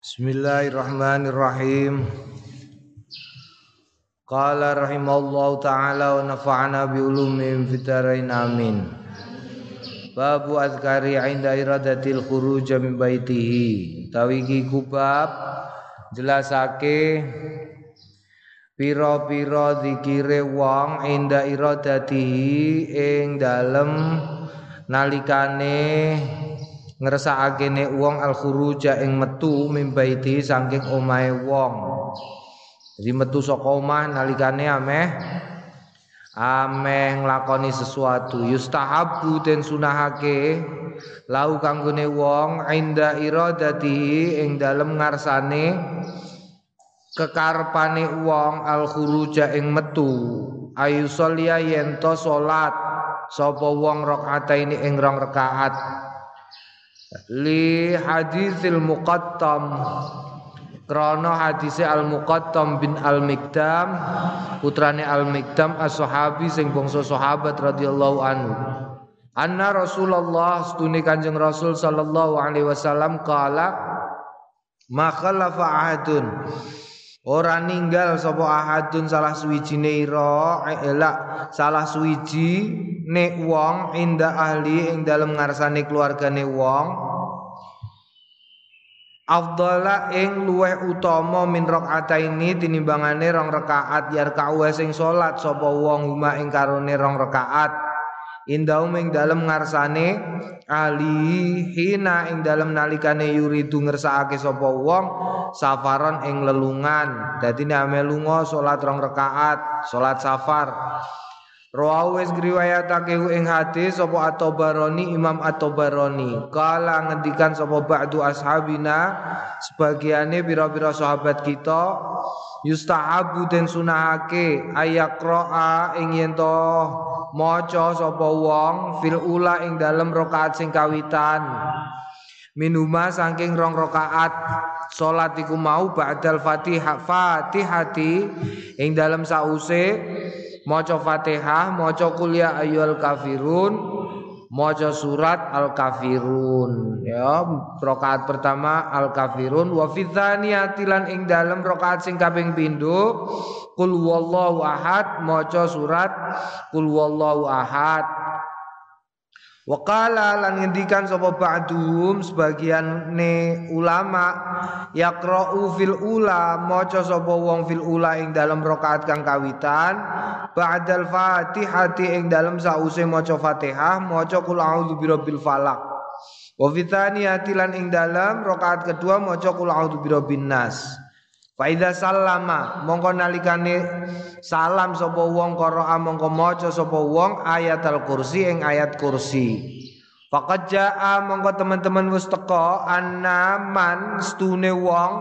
Bismillahirrahmanirrahim. Qala rahimallahu taala wa nafa'ana bi ulumin fitarain amin. Babu azkari inda iradatil khuruj min baitihi. Tawiki kubab jelasake pira-pira zikire wong inda iradatihi ing dalem nalikane ngersakake nek wong al khuruja ing metu mimbaiti saking omahe wong. Jadi metu saka omah nalikane ameh ameh nglakoni sesuatu. Yustahabu den sunahake lau kanggone wong inda iradati ing dalem ngarsane kekarpane wong al khuruja ing metu. Ayu sholia yen to salat sapa wong rakaat ini ing rong rakaat li hadisil muqattam. Krana hadise al muqattam bin al mikdam putrane al mikdam as sahabi sing bangsa sahabat radhiyallahu anhu. Anna rasulullah stune kanjeng rasul sallallahu alaihi wasallam kala ma khalafa ahadun. Ora ninggal sapa ahadun salah suwijine ira elak salah suwiji nek wong inda ahli ing dalem ngarsane keluargane wong afdala ing luweh utama min rakaataini tinimbangane rong rakaat yar kawe sing salat sapa wong huma ing karone rong rakaat. Indau ing dalem ngarsane ali hina ing dalem nalikane yuridu ngersakake sapa wong safaron ing lelungan. Dadi nek lunga salat rong rakaat salat safar Rawahu wis ngriwayatake ing hadis sapa At-Tabarani Imam At-Tabarani. Kala ngendikan sapa ba'du ashabina sebagiane pira-pira sahabat kita yustahabu den sunahake ayaqra'a ing yen to maca sapa wong fil ula ing dalem rakaat sing kawitan. Minuma saking rong rakaat salat iku mau ba'dal Fatihah Fatihati ing dalem sause maca Fatihah, maca kuliah ayyul kafirun, maca surat al kafirun. Ya, rakaat pertama al kafirun wa fi lan ing dalem rakaat sing kaping pindho kul wallahu ahad maca surat kul wallahu ahad Wakala lan ngendikan sapa ba'dhum sebagian ne ulama yaqra'u fil ula maca sapa wong fil ula ing dalam rakaat kang kawitan ba'dal fatihati ing dalam sause maca Fatihah maca qul a'udzu birabbil falaq. Wa fi lan ing dalam rakaat kedua maca qul a'udzu birabbin nas Faida salama mongko nalikane salam sapa wong qira'a mongko maca sapa wong ayat al-kursi ing ayat kursi. Faqad jaa mongko teman-teman wis teka annaman stune wong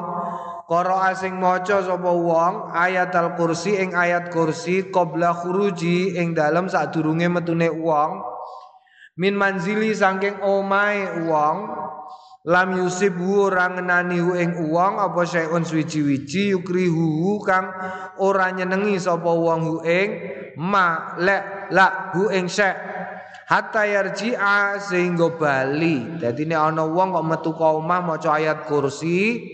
qira'a sing maca sapa wong ayat al-kursi ing ayat kursi qabla khuruji ing dalem sadurunge metune wong min manzili saking omahe wong lam yusib ora ngenani ing wong apa syai'un suwi-wiji yukrihu kang ora nyenengi sapa wong hu ing ma lek la hu ing syai' hatta yarji'a sehingga bali. Dadi nek ana wong kok metu ka omah maca ayat kursi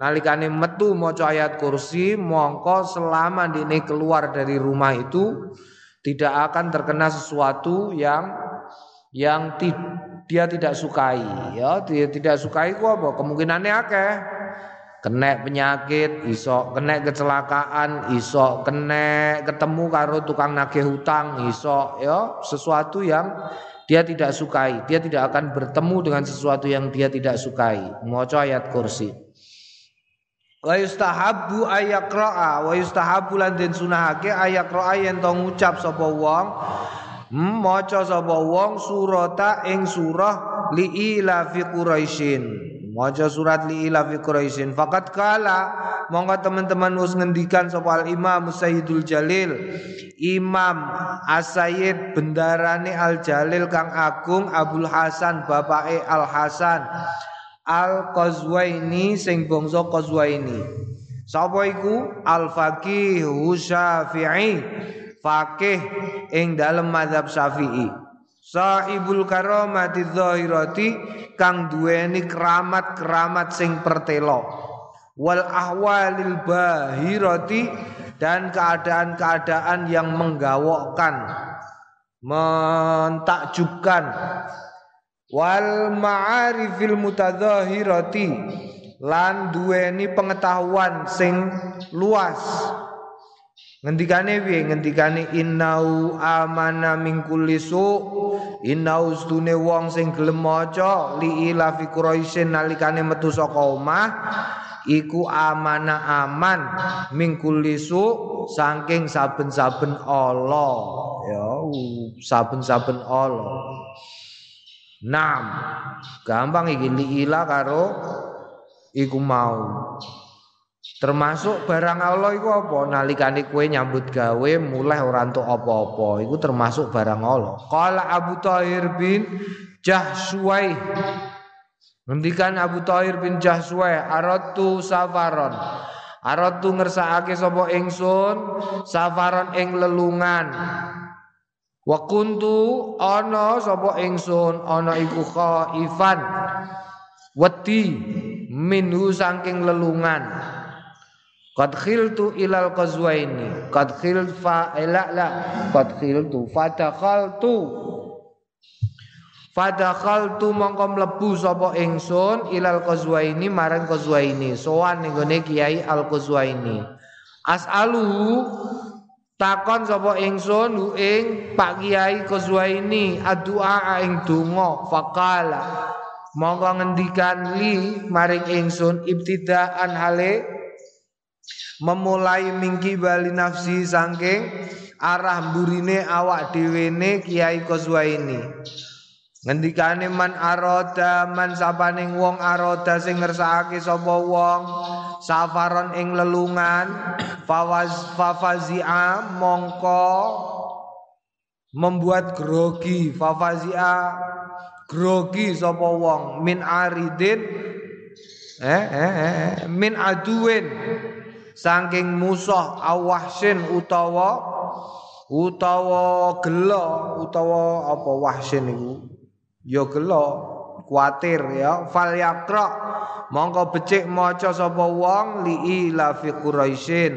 nalikane metu maca ayat kursi mongko selama dene keluar dari rumah itu tidak akan terkena sesuatu yang yang dia tidak sukai. Ya dia tidak sukai ku apa? Kemungkinannya akeh. Kena penyakit iso kena kecelakaan iso kena ketemu karo tukang nagih hutang iso ya sesuatu yang dia tidak sukai. Dia tidak akan bertemu dengan sesuatu yang dia tidak sukai. Maca ayat kursi. Wa yustahabbu ayaqra'a wa yustahabbu lan den sunahake ayaqra'a yen to ngucap sapa wong maca sapa wong surata ing surah liila fi quraisyin. Maca surat liila fi quraisyin. Fakat kala monggo teman-teman wis ngendikan sapa al imam sayyidul jalil. Imam asayyid bendarane al jalil kang agung abul hasan bapake al hasan al qazwaini sing bangsa qazwaini. Sapa iku? Al faqih syafi'i fakih ing dalam madhab syafi'i Sahibul karamati dzahirati kang duweni keramat-keramat sing pertelo. Wal ahwalil bahirati dan keadaan-keadaan yang menggawokkan, mentakjubkan. Wal ma'arifil mutadzahirati lan duweni pengetahuan sing luas Ngendikane piye? Ngendikane innau amana min kulli su. Innau stune wong sing gelem maca li ila fi quraisyin nalikane metu saka omah iku amana aman min kulli su saking saben-saben Allah. Ya, saben-saben Allah. Nam. Gampang iki li ila karo iku mau. Termasuk barang Allah iku apa? Nalikane kue nyambut gawe mulai ora entuk apa-apa, iku termasuk barang Allah. Qala Abu Tahir bin Jahsuwai. Ngendikan Abu Tahir bin Jahsuwai, aratu safaron. Aratu ngersakake sapa ingsun safaron ing lelungan. Wa kuntu ana sapa ingsun ana iku khaifan. Wedi minhu saking lelungan. Qad khiltu ilal qazwaini. Qad khil fa ila la. Qad khiltu fadakhaltu. Fadakhaltu mongko mlebu sapa ingsun ilal qazwaini marang qazwaini. Sowan ning gone Kiai Al Qazwaini. As'aluhu takon sapa ingsun hu ing Pak Kiai Qazwaini addu'a ing donga faqala mongko ngendikan li maring ingsun ibtidaan hale memulai mingki bali nafsi sangking arah burine awak dewene Kiai Kozwa ini. Ngendikane man aroda man sapaning wong aroda sing ngersakake sapa wong safaron ing lelungan fawaz fafazia mongko membuat grogi fafazia grogi sapa wong min aridin eh, eh, eh, eh min aduin saking musuh awahsin utawa utawa gelo utawa apa wahsin iku? Ya gelo kuatir ya. Fal mongko becik maca sapa wong li ila fi quraisyin.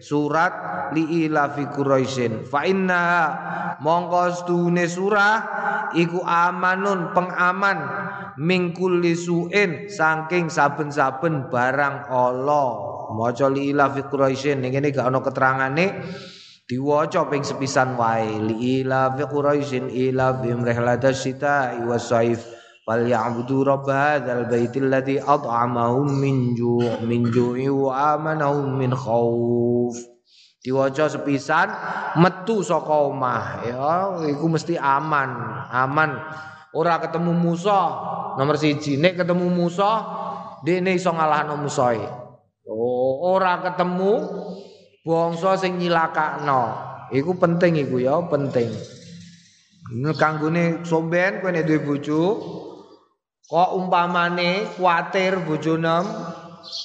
Surat li ila fi quraisyin. Fa inna mongko stune surah iku amanun pengaman mingkul lisuin saking saben-saben barang Allah maca li ila fi quraisyin ning kene gak ana keterangane diwaca ping sepisan wae. Li ila fi quraisyin ila sita wa saif fal ya'budu rabb hadzal baitil ladzi at'amahum min ju' min ju'i wa amanahum min khauf diwaca sepisan metu saka omah. Ya iku mesti aman aman. Ora ketemu musuh nomor siji nek ketemu musuh dene iso ngalahno musuhe Oh, ora ketemu bangsa sing nyilakakno. Iku penting iku ya, penting. Kanggone somben kowe nek duwe bojo, kok umpamane kuatir bojonem,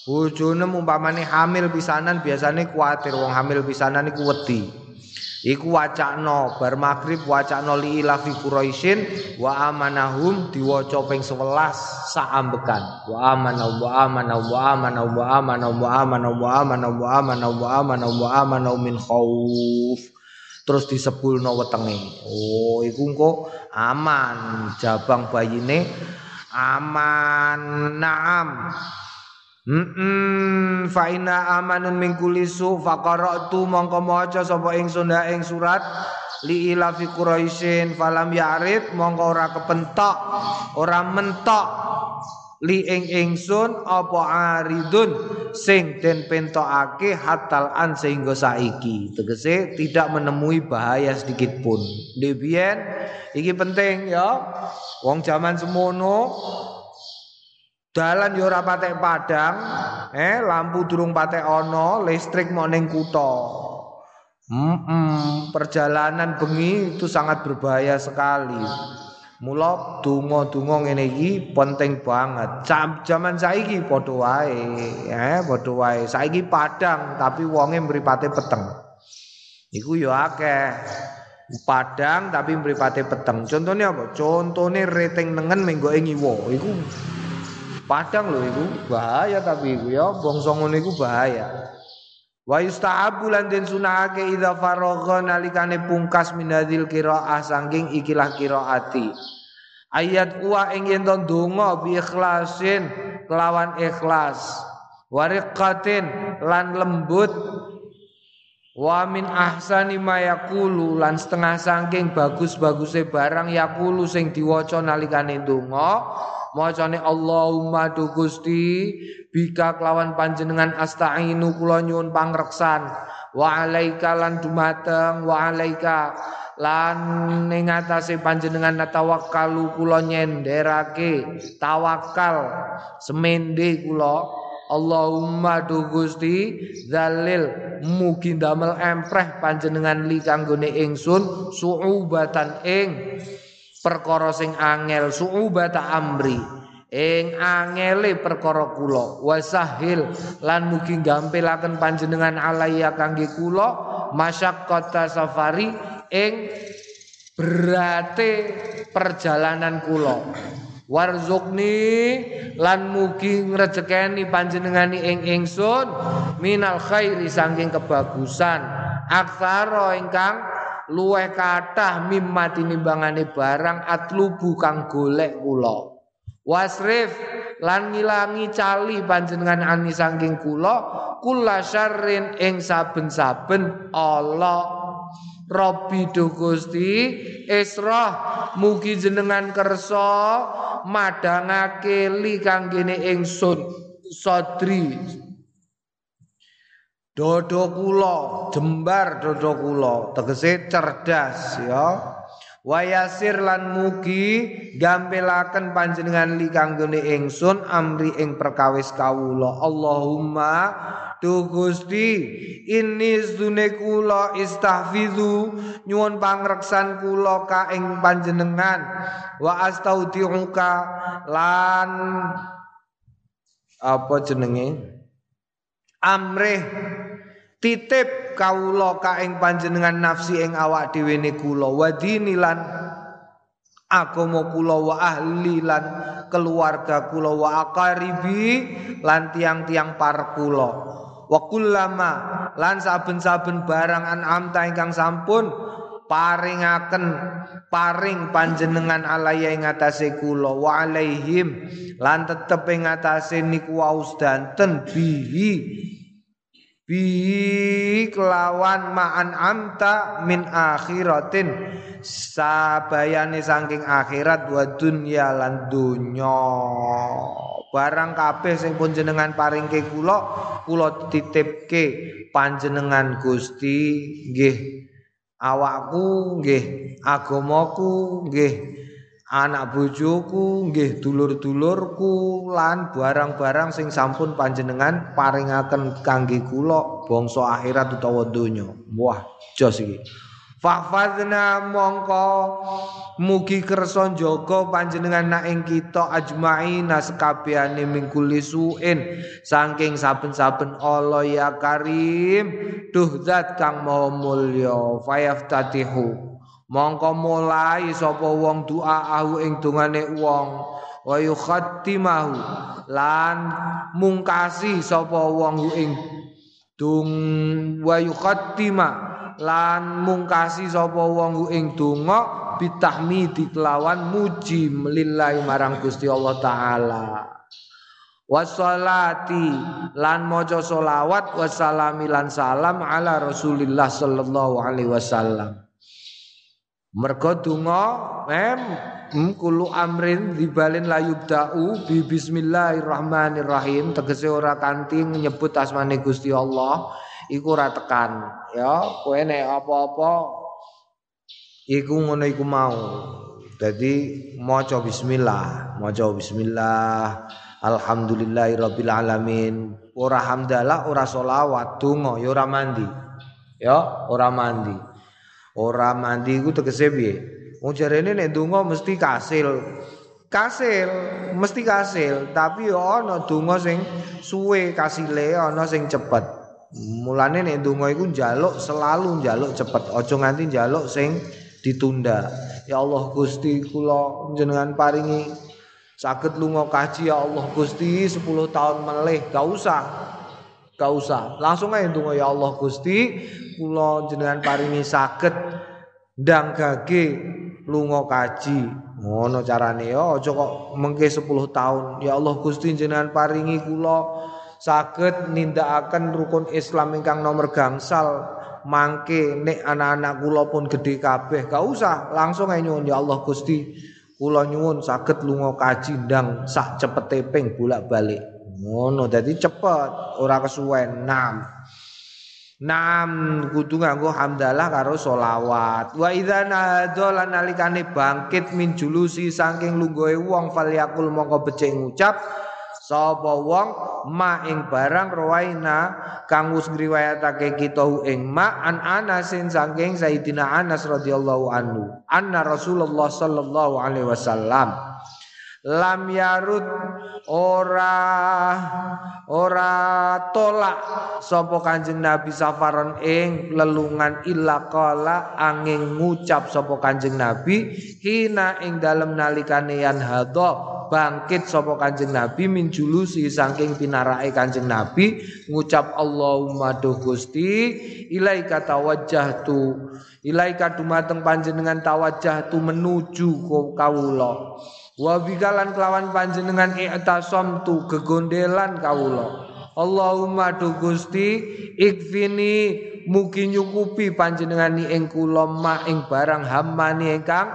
bojonem umpamane hamil pisanan biasane kuatir wong hamil pisanan iku wedi. Iku wacakno bar maghrib wacakno li ila fi quraisyin wa amanahum diwaca ping 11 saambekan. Wa amana wa amana wa amana wa amana wa amana wa amana wa amana wa amana wa amana min khauf. Terus disebulno wetenge. Oh, iku engko aman jabang bayine aman. Naam. Hmm, fa inna amanun min kulli su fa qara'tu mongko maca sapa ingsun ing surat. Li ila fi quraisyin falam ya'rid mongko ora kepentok ora mentok. Li ing ingsun apa aridun sing den pentokake hatal an sehingga saiki. Tegese tidak menemui bahaya sedikit pun. Debien iki penting ya. Wong zaman semono Dalan yo patek padang, eh lampu durung patek ono, listrik mau ning. Mm -mm, perjalanan bengi itu sangat berbahaya sekali. Mula donga-donga ngene iki penting banget. Jam zaman saiki padha wae, eh padha wae. Saiki padang tapi wonge mripate peteng. Iku yo akeh. padang tapi mripate peteng contohnya apa contohnya rating nengen menggo ngiwo iku padang lho iku bahaya tapi iku ya bangsa ngono iku bahaya Wa yusta'abu lan den sunahake idza faragha nalikane pungkas minadzil qiraah saking ikilah qiraati. Ayat wa ing yen donga bi ikhlasin kelawan ikhlas. Wariqatin lan lembut wa min ahsani ma lan setengah saking bagus-baguse barang yaqulu sing diwaca nalikane donga macane Allahumma du Gusti bika kelawan panjenengan astainu kula nyuwun pangreksan. Wa alaika lan dumateng wa alaika lan ning atase panjenengan tawakkalu kula nyenderake tawakal semende kula. Allahumma du Gusti zalil mugi damel empreh panjenengan li kanggone ingsun suubatan ing perkara sing angel suubata amri ing angele perkara kula wasahil lan mugi gampilaken panjenengan alaya kangge kula masyaqqata safari ing berate perjalanan kula. Warzukni lan mugi ngrejekeni panjenengani ing ingsun minal khairi saking kebagusan. Aksara ingkang luweh kathah mimma tinimbangane barang atlubu kang golek kula. Wasrif lan ngilangi cali panjenengan ani sangking kula kula syarrin ing saben-saben Allah. Robbi do Gusti Israh mugi jenengan kersa madangake li kanggene ingsun sodri Dodo kula jembar dodo kula. Tegese cerdas ya. Wayasir lan mugi gampelaken panjenengan li kanggone ingsun amri ing perkawis kawula. Allahumma tu Gusti ini zune kula istahfizu nyuwun pangreksan kula ka ing panjenengan. Wa astaudiuka lan apa jenenge amrih titip kawula ka ing panjenengan nafsi ing awak dhewe ne kula. Wadini lan agama kula wa ahli lan keluarga kula wa aqaribi lan tiang-tiang par kula. Wa kullama lan saben-saben barang an'amta ingkang sampun paringaken paring panjenengan alaya ing atase kula. Wa alaihim lan tetep ing atase niku waus danten bihi bi kelawan ma'an amta min akhiratin. Sabayane saking akhirat wa dunya lan dunya barang kabeh sing pun jenengan paringke kula kula titipke panjenengan Gusti nggih awakku nggih agamaku nggih anak bojoku nggih dulur-dulurku lan barang-barang sing sampun panjenengan paringaken kangge kula bangsa akhirat utawa donya. Wah jos iki Fahfadna mongko. Mugi kersa jaga panjenengan nak ing kita ajmaina sekabehane mingkuli suin saking saben-saben Allah ya Karim duh zat kang maha mulya fayaftatihu mongko mulai sapa wong doa ing dongane wong wa lan mungkasi sapa wong ing dung wa lan mungkasi sapa wong ing donga bitahmidi kelawan muji lillahi marang Gusti Allah taala. Wassalati lan maca selawat wassalami lan salam ala Rasulillah sallallahu alaihi wasallam. Mergo donga mem kulu amrin dibalin layubda'u bi bismillahirrahmanirrahim. Tegese ora kanthi nyebut asmane Gusti Allah iku ora tekan. Ya kowe nek apa-apa iku ngono iku mau. Dadi maca bismillah maca bismillah. Alhamdulillahirabbil alamin. Ora hamdalah ora selawat donga ya ora mandi. Ya ora mandi. Ora mandi iku tegese piye? Wong jarene nek donga mesti kasil. Kasil, mesti kasil, tapi ana donga sing suwe kasile, ana sing cepet. Mulane nek donga iku njaluk selalu njaluk cepet, aja nganti njaluk sing ditunda. Ya Allah Gusti kula jenengan paringi saged lunga kaji ya Allah Gusti 10 tahun melih, gak usah. Gak usah. Langsung aja donga ya Allah Gusti kula jenengan paringi saged ndang gage lunga kaji. Ngono carane ya aja kok mengke 10 tahun. Ya Allah Gusti jenengan paringi kula saged nindakaken rukun Islam ingkang nomor gangsal. Mangke nek anak-anak kula pun gede kabeh gak usah. Langsung nyuwun ya Allah Gusti kula nyuwun saged lunga kaji ndang sak cepete ping bolak-balik. Ngono dadi cepet ora kesuwen. Nam. Nam kudu nganggo hamdalah karo solawat. Wa idza lan nalikane bangkit min julusi saking lungguhe wong falyakul mongko becik ngucap sapa wong ma ing barang rawaina kang wis ngriwayatake kita ing ma an Anasin saking Sayyidina Anas radhiyallahu anhu. Anna Rasulullah sallallahu alaihi wasallam lam yarut ora ora tolak sapa kanjeng Nabi safaron ing lelungan illa qala angin ngucap sapa kanjeng Nabi hina ing dalem nalikane yan hadha bangkit sapa Kanjeng Nabi min julusi saking pinarake Kanjeng Nabi ngucap Allahumma do Gusti ilaika tawajjahtu ilaika dumateng panjenengan tawajjahtu menuju kawula wa bikalan kelawan panjenengan i'tasamtu gegondelan kawula. Allahumma do Gusti ikfini mugi nyukupi panjenengani ing kula ma ing barang hamani ingkang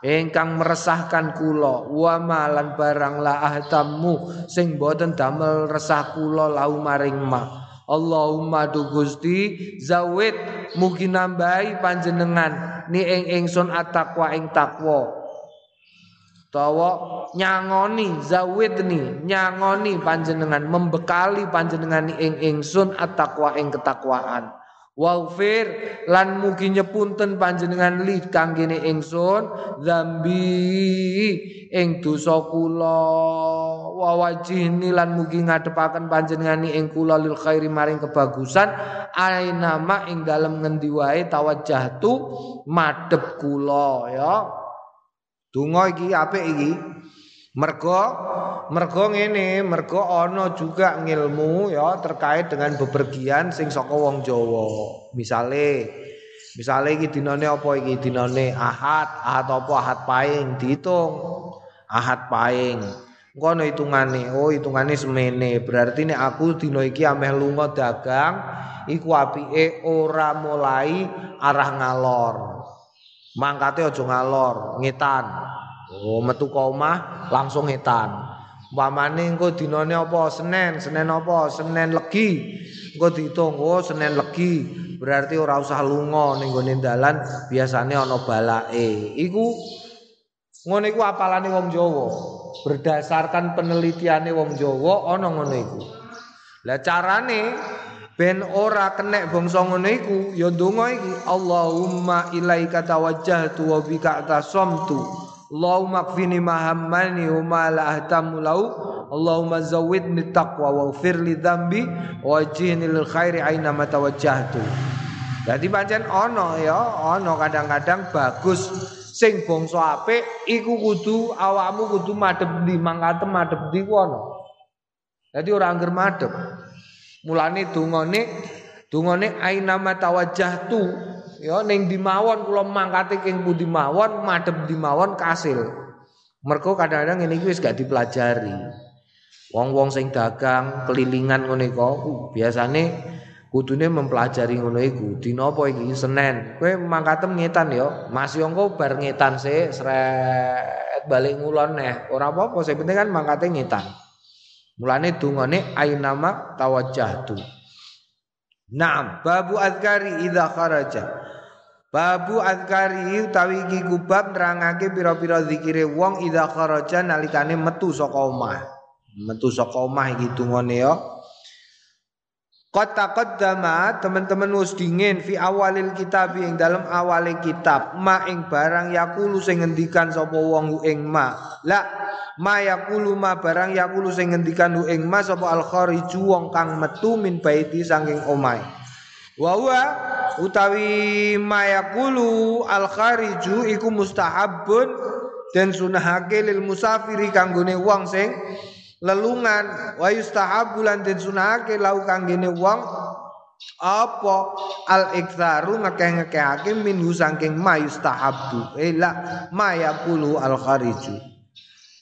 ingkang meresahkan kula. Wa malan barang la ahtammu sing boten damel resah kula lau maring ma Allahumma du Gusti zawid mugi nambahi panjenengan ni ing ingsun atakwa ing takwa tawa nyangoni zawid ni nyangoni panjenengan membekali panjenengan ing ingsun atakwa ing ketakwaan. Waghfir lan mugi nyepunten panjenengan li kanggene ingsun zambi ing dosa kula. Wa wajhini lan mugi ngadepaken panjenengan ing kula lil khairi maring kebagusan aina ma ing dalem ngendi wae tawajjahtu madhep kula ya donga iki apik iki Mergo mergo ngene, mergo ana juga ngilmu ya terkait dengan bepergian sing saka wong Jawa. Misale misale iki dinane apa iki dinane Ahad, Ahad apa Ahad Paing diitung. Ahad Paing. Engko ana hitungane, oh hitungane semene. Berarti nek aku dina iki ameh lunga dagang, iku apike ora mulai arah ngalor. Mangkate aja ngalor, ngetan. Oh, metu omah langsung etan. Umpamane engko dinane apa? Senin, Senin apa? Senin legi. Engko diitung, oh Senin legi. Berarti ora usah lunga ning gone dalan, biasane ana balake. Iku ngono iku apalane wong Jawa. Berdasarkan penelitiane wong Jawa ana ngono iku. Lah carane ben ora kenek bangsa ngono iku ya ndonga iki Allahumma ilaika tawajjahtu wa bika tasamtu Allahumma kfini mahammani wa ma la ahtamu lau Allahumma zawidni taqwa wa ufir li dhambi wa jihni lil khairi aina matawajjahtu Jadi pancen ono ya ono kadang-kadang bagus. Sing bangsa apik iku kudu awakmu kudu madhep di mangkate madhep di ono Jadi ora angger madhep mulane dungane dungane aina matawajjahtu. Ya ning dimawon kula mangkate king pundi mawon madhep di mawon kasil. Mergo kadang-kadang ini wis gak dipelajari. Wong-wong sing dagang kelilingan ngono iku biasane kudune mempelajari ngono iku dina apa iki? Senin kowe mangkatem ngetan ya Mas Yongko bar ngetan sik sret balik ngulon neh. Ora apa-apa sing penting kan mangkate ngetan mulane dungane ainama tawajjahtu Naam, babu azkari idza kharaja. Babu azkari utawi iki kubab nerangake pira-pira zikire wong idza kharaja nalikane metu saka omah. Metu saka omah iki dungane ya. Kota qaddama teman-teman wis dingin fi awalil kitab ing dalam awale kitab. Ma ing barang yakulu sing ngendikan sapa wong ing ma. La ma yakulu ma barang yakulu sing ngendikan ing ma sapa al khariju wong kang metu min baiti saking omahe. Wa utawi ma yakulu al khariju iku mustahabun dan sunahake lil musafiri kanggone wong sing lelungan. Wa yustahabu lan den sunahake lau kanggene wong. Apa? Al iktsaru ngekeh-ngekehake minhu saking ma yustahabu. Ila ma yaqulu al khariju.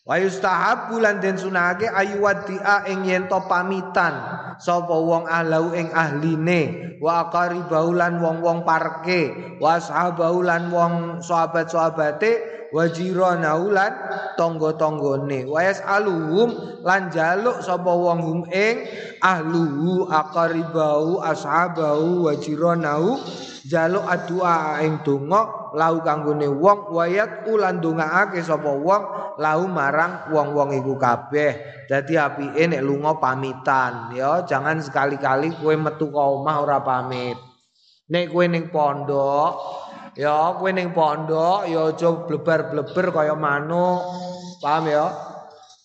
Wa yustahabu lan den sunahake ayu wadia ing yen to pamitan. Sapa wong ahlau ing ahline. Wa qaribau lan wong-wong parke. Wa sahabau lan wong sahabat-sahabate wajirana ulan tangga-tanggane. Wa yasaluhum lan jaluk sapa wong hum ing ahluhu aqribau ashabahu wajiranahu. Jaluk adua ing donga lau kanggone wong wayat ulan dongaake sapa wong lau marang wong-wong iku kabeh. Dadi apike nek lunga pamitan ya jangan sekali-kali kowe metu ka omah ora pamit. Nek kowe ning pondok Ya kowe ning pondok ya aja blebar-bleber kaya manuk. Paham ya?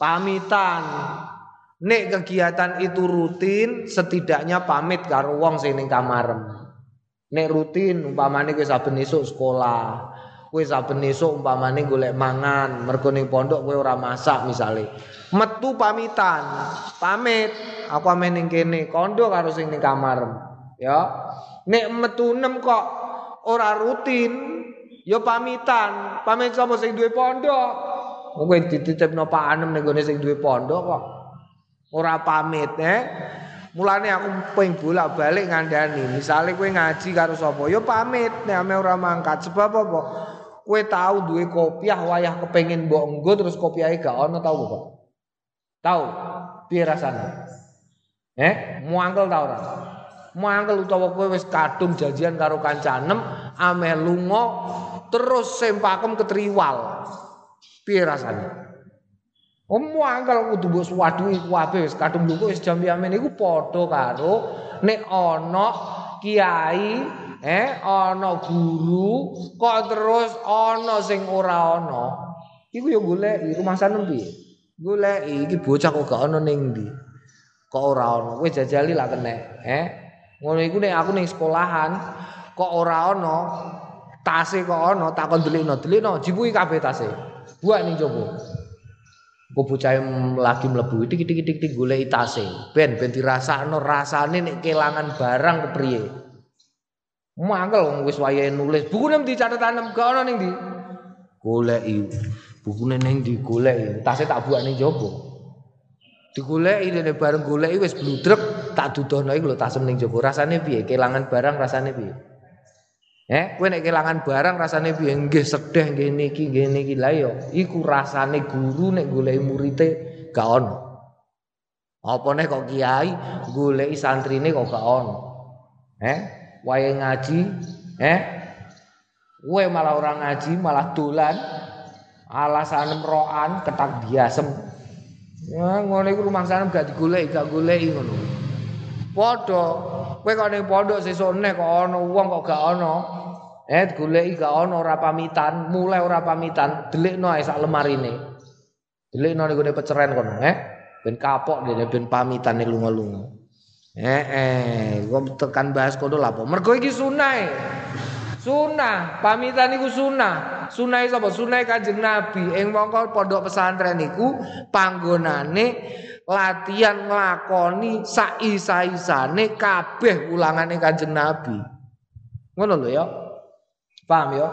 Pamitan. Nek kegiatan itu rutin, setidaknya pamit karo wong sing ning kamarem. Nek rutin umpamane kowe saben esuk sekolah, kowe saben esuk umpamane golek mangan, mergo ning pondok kowe ora masak misale. Metu pamitan, pamit. Aku ame ning kene, kondo karo sing ning. Ya. Nek metu nem kok ora rutin. Ya pamitan. Pamit sapa sing duwe pondok? Kowe dititipno Pak Anem ning gone sing duwe pondok kok ora pamit eh. Mulane aku pengen bolak-balik ngandani. Misale kowe ngaji karo sapa? Ya pamit. Nek ame ora mangkat. Sebab apa? Kowe tahu duwe kopiah wayah kepengin mbok nggo terus kopiahe gak ono tau kok tahu piye rasane? Eh? Muangkel tau ora mangkel utawa kowe wis kadung janjian karo kancanem ameh lunga terus sempakem ketriwal. Piye rasane? Oh mangkel kudu mbok suwaduhi kuwabe wis kadung lunga wis jam yamen iku padha karo nek ana kiai eh ana guru kok terus ana sing ora ana? Iku ya golek rumah sanem piye? Golek iki bocah kok gak ana ning ndi? Kok ora ana? Kowe jajali lah kene eh Ngono iku nek aku ning sekolahan kok ora ana tase kok ana takon delikno delikno jipuki kabeh tase. Buat ning jowo. Kok bocah lagi mlebu iki tik tik tik golek tase. Ben ben dirasakno rasane nek kelangan barang kepriye. Mangkel wis wayahe nulis. Bukune ndi catatan gak ana ning ndi? Goleki. Bukune ning ndi goleki. Tase tak buat ning jowo. digoleki dene bareng goleki wis bludrek tak dudono iki lho tasem ning jaba rasane piye kelangan barang rasane piye Eh, kowe nek kelangan barang rasane piye? Nggih sedih nggih niki nggih niki lha ya iku rasane guru nek goleki murite gak ono. Apa nek kok kiai goleki santrine kok gak ono. Eh, wae ngaji, eh kowe malah orang ngaji malah dolan alasan meroan ketak biasem Ya ngono iku rumah sana gak digoleki, gak goleki ngono. Padha kowe kok ning pondok sesuk nek kok ana wong kok gak ana. Eh digoleki gak ana ora pamitan, mulai ora pamitan, delikno ae sak lemarine. Delikno gone peceren kono, eh. Ben kapok dene ben pamitane lunga-lunga. Eh eh, kok tekan bahas kono lha apa? Mergo iki sunah. Sunah, pamitan iku sunah. Sunah sapa? Sunah Kanjeng Nabi. Ing mongko pondok pesantren iku panggonane latihan nglakoni saisa-isane kabeh ulangane Kanjeng Nabi. Ngono lho ya. Paham ya?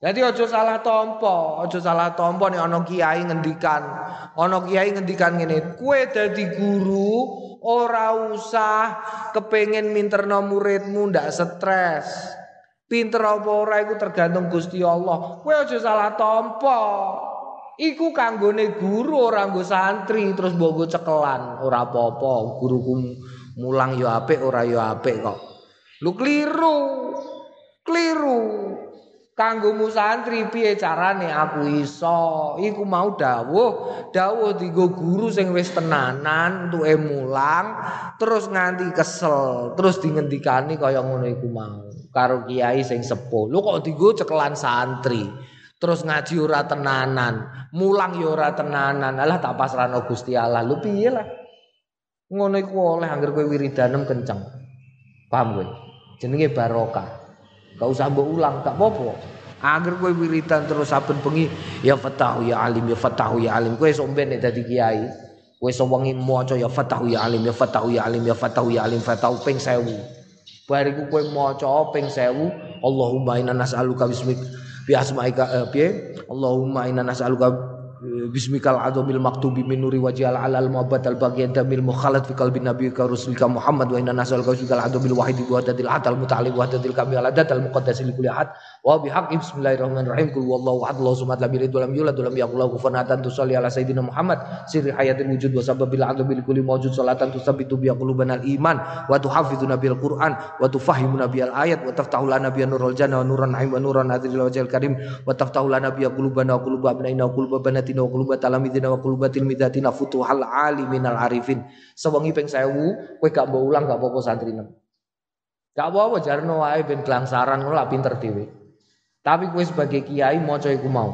Jadi ojo salah tompo, ojo salah tompo nih ono kiai ngendikan, ono kiai ngendikan ngene, kue dadi guru ora usah kepengen minterno muridmu ndak stres. Pinter apa ora iku tergantung Gusti Allah. Kowe aja salah tampa. Iku kanggone guru ora nggo santri terus mbok cekelan, ora apa-apa. Guruku mulang yo apik ora yo apik kok. Lu keliru. Keliru. Kanggomu santri piye carane aku iso? Iku mau dawuh, dawuh digo guru sing wis tenanan entuke mulang, terus nganti kesel, terus dingendikani kaya ngono iku mau. Karo kiai sing sepuh. Lu kok digo cekelan santri? Terus ngaji ora tenanan, mulang ya ora tenanan. Alah tak pasrahno Gusti Allah. Lu piye lah? Ngono iku oleh anggere kowe wiridanem kenceng. Paham kowe? Jenenge barokah. Gak usah mbok ulang, gak apa-apa. Agar kowe wiridan terus saben bengi ya fatahu ya alim ya fatahu ya alim. Kowe sok ben dadi kiai. Kowe sok wengi maca ya fatahu ya alim ya fatahu ya alim ya fatahu ya alim fatahu ping 1000. Bariku kowe maca ping 1000 Allahumma inna nas'aluka bismik bi asmaika eh, piye Allahumma inna nas'aluka bismikal azamil maktubi min nuri wajhal alal muhabbat al bagian damil mukhalat fi qalbi nabiyyika rasulika Muhammad wa inna nas'aluka bismikal azamil wahidi wa hadil atal muta'ali wa hadil kamil adat al muqaddas li kulli ahad wa bihaqqi bismillahirrahmanirrahim. Kul wallahu ahad Allahu samad lam yalid wa lam yulad wa lam yakul lahu kufuwan ahad. Tusalli ala sayyidina Muhammad. Sirri hayatil wujud wa sababil azamil kulli mawjud. Salatan tusabbitu bi al iman wa tuhafizuna bil qur'an wa tufahimuna bil ayat wa taftahu lana nurul janna wa nuran naim wa nuran wajhil karim wa taftahu lana bi qulubana wa quluba abnaina wa quluba banatina wa quluba talamidina wa quluba tilmidatina futuhal aliminal arifin. Sewengi ping 1000 kowe gak mbok ulang gak apa-apa Gak apa-apa jarno wae ben kelangsaran ngono pinter dhewe. Tapi kue sebagai kiai mau iku mau.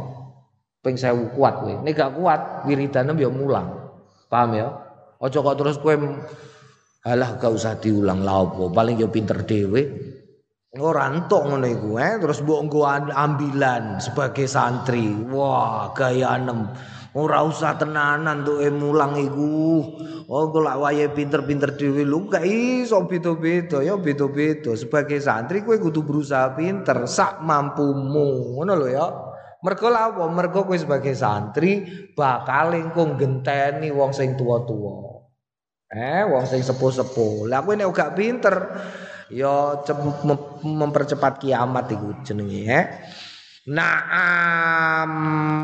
Ping sewu kuat kue. Nek gak kuat wiridane ya mulang. Paham ya? Ojo kok terus kue alah gak usah diulang lah apa. Paling ya pinter dhewe. Ora entuk ngono iku eh terus mbok nggo ambilan sebagai santri. Wah, gaya enem. Ora usah tenanan tuh mulang iku. Oh golak wayahe pinter-pinter dhewe lu gak iso beda-beda ya beda-beda. Sebagai santri kowe kudu berusaha pinter sak mampumu. Ngono lho ya. Mergo apa? Mergo kowe sebagai santri bakal engko genteni wong sing tua-tua. Eh, wong sing sepuh-sepuh. Lah kowe nek gak pinter ya mempercepat kiamat iku jenenge eh. Naam.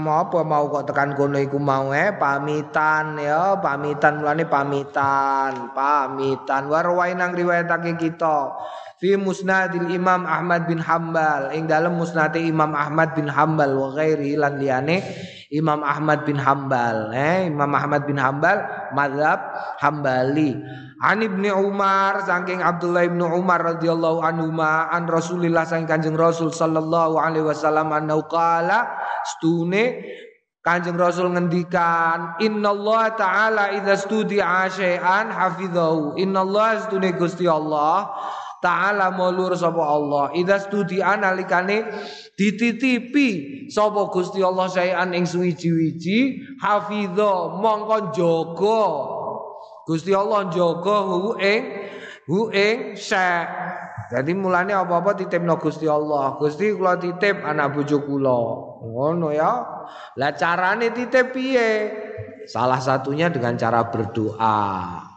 Apa mau kok tekan kono iku mau eh? Pamitan ya. Pamitan mulane pamitan. Pamitan. Warwain nang riwayatake kita. Fi musnadil Imam Ahmad bin Hambal. Ing dalam musnate Imam Ahmad bin Hambal wa ghairi lan liyane Imam Ahmad bin Hambal eh Imam Ahmad bin Hambal mazhab Hambali. An Ibnu Umar saking Abdullah Ibnu Umar radhiyallahu anhu ma an Rasulillah saking Kanjeng Rasul sallallahu alaihi wasallam anau qala stune Kanjeng Rasul ngendikan Allah taala idza studi syai'an hafizahu Allah stune Gusti Allah taala mulur sapa Allah idza studi analikane dititipi sapa Gusti Allah syai'an ing suwiji-wiji hafidha mongko jaga Gusti Allah njaga hu ing hu ing syek. Jadi mulane apa-apa titipno Gusti Allah. Gusti kula titip anak bojo kula. Ngono ya. Lah carane titip piye? Salah satunya dengan cara berdoa.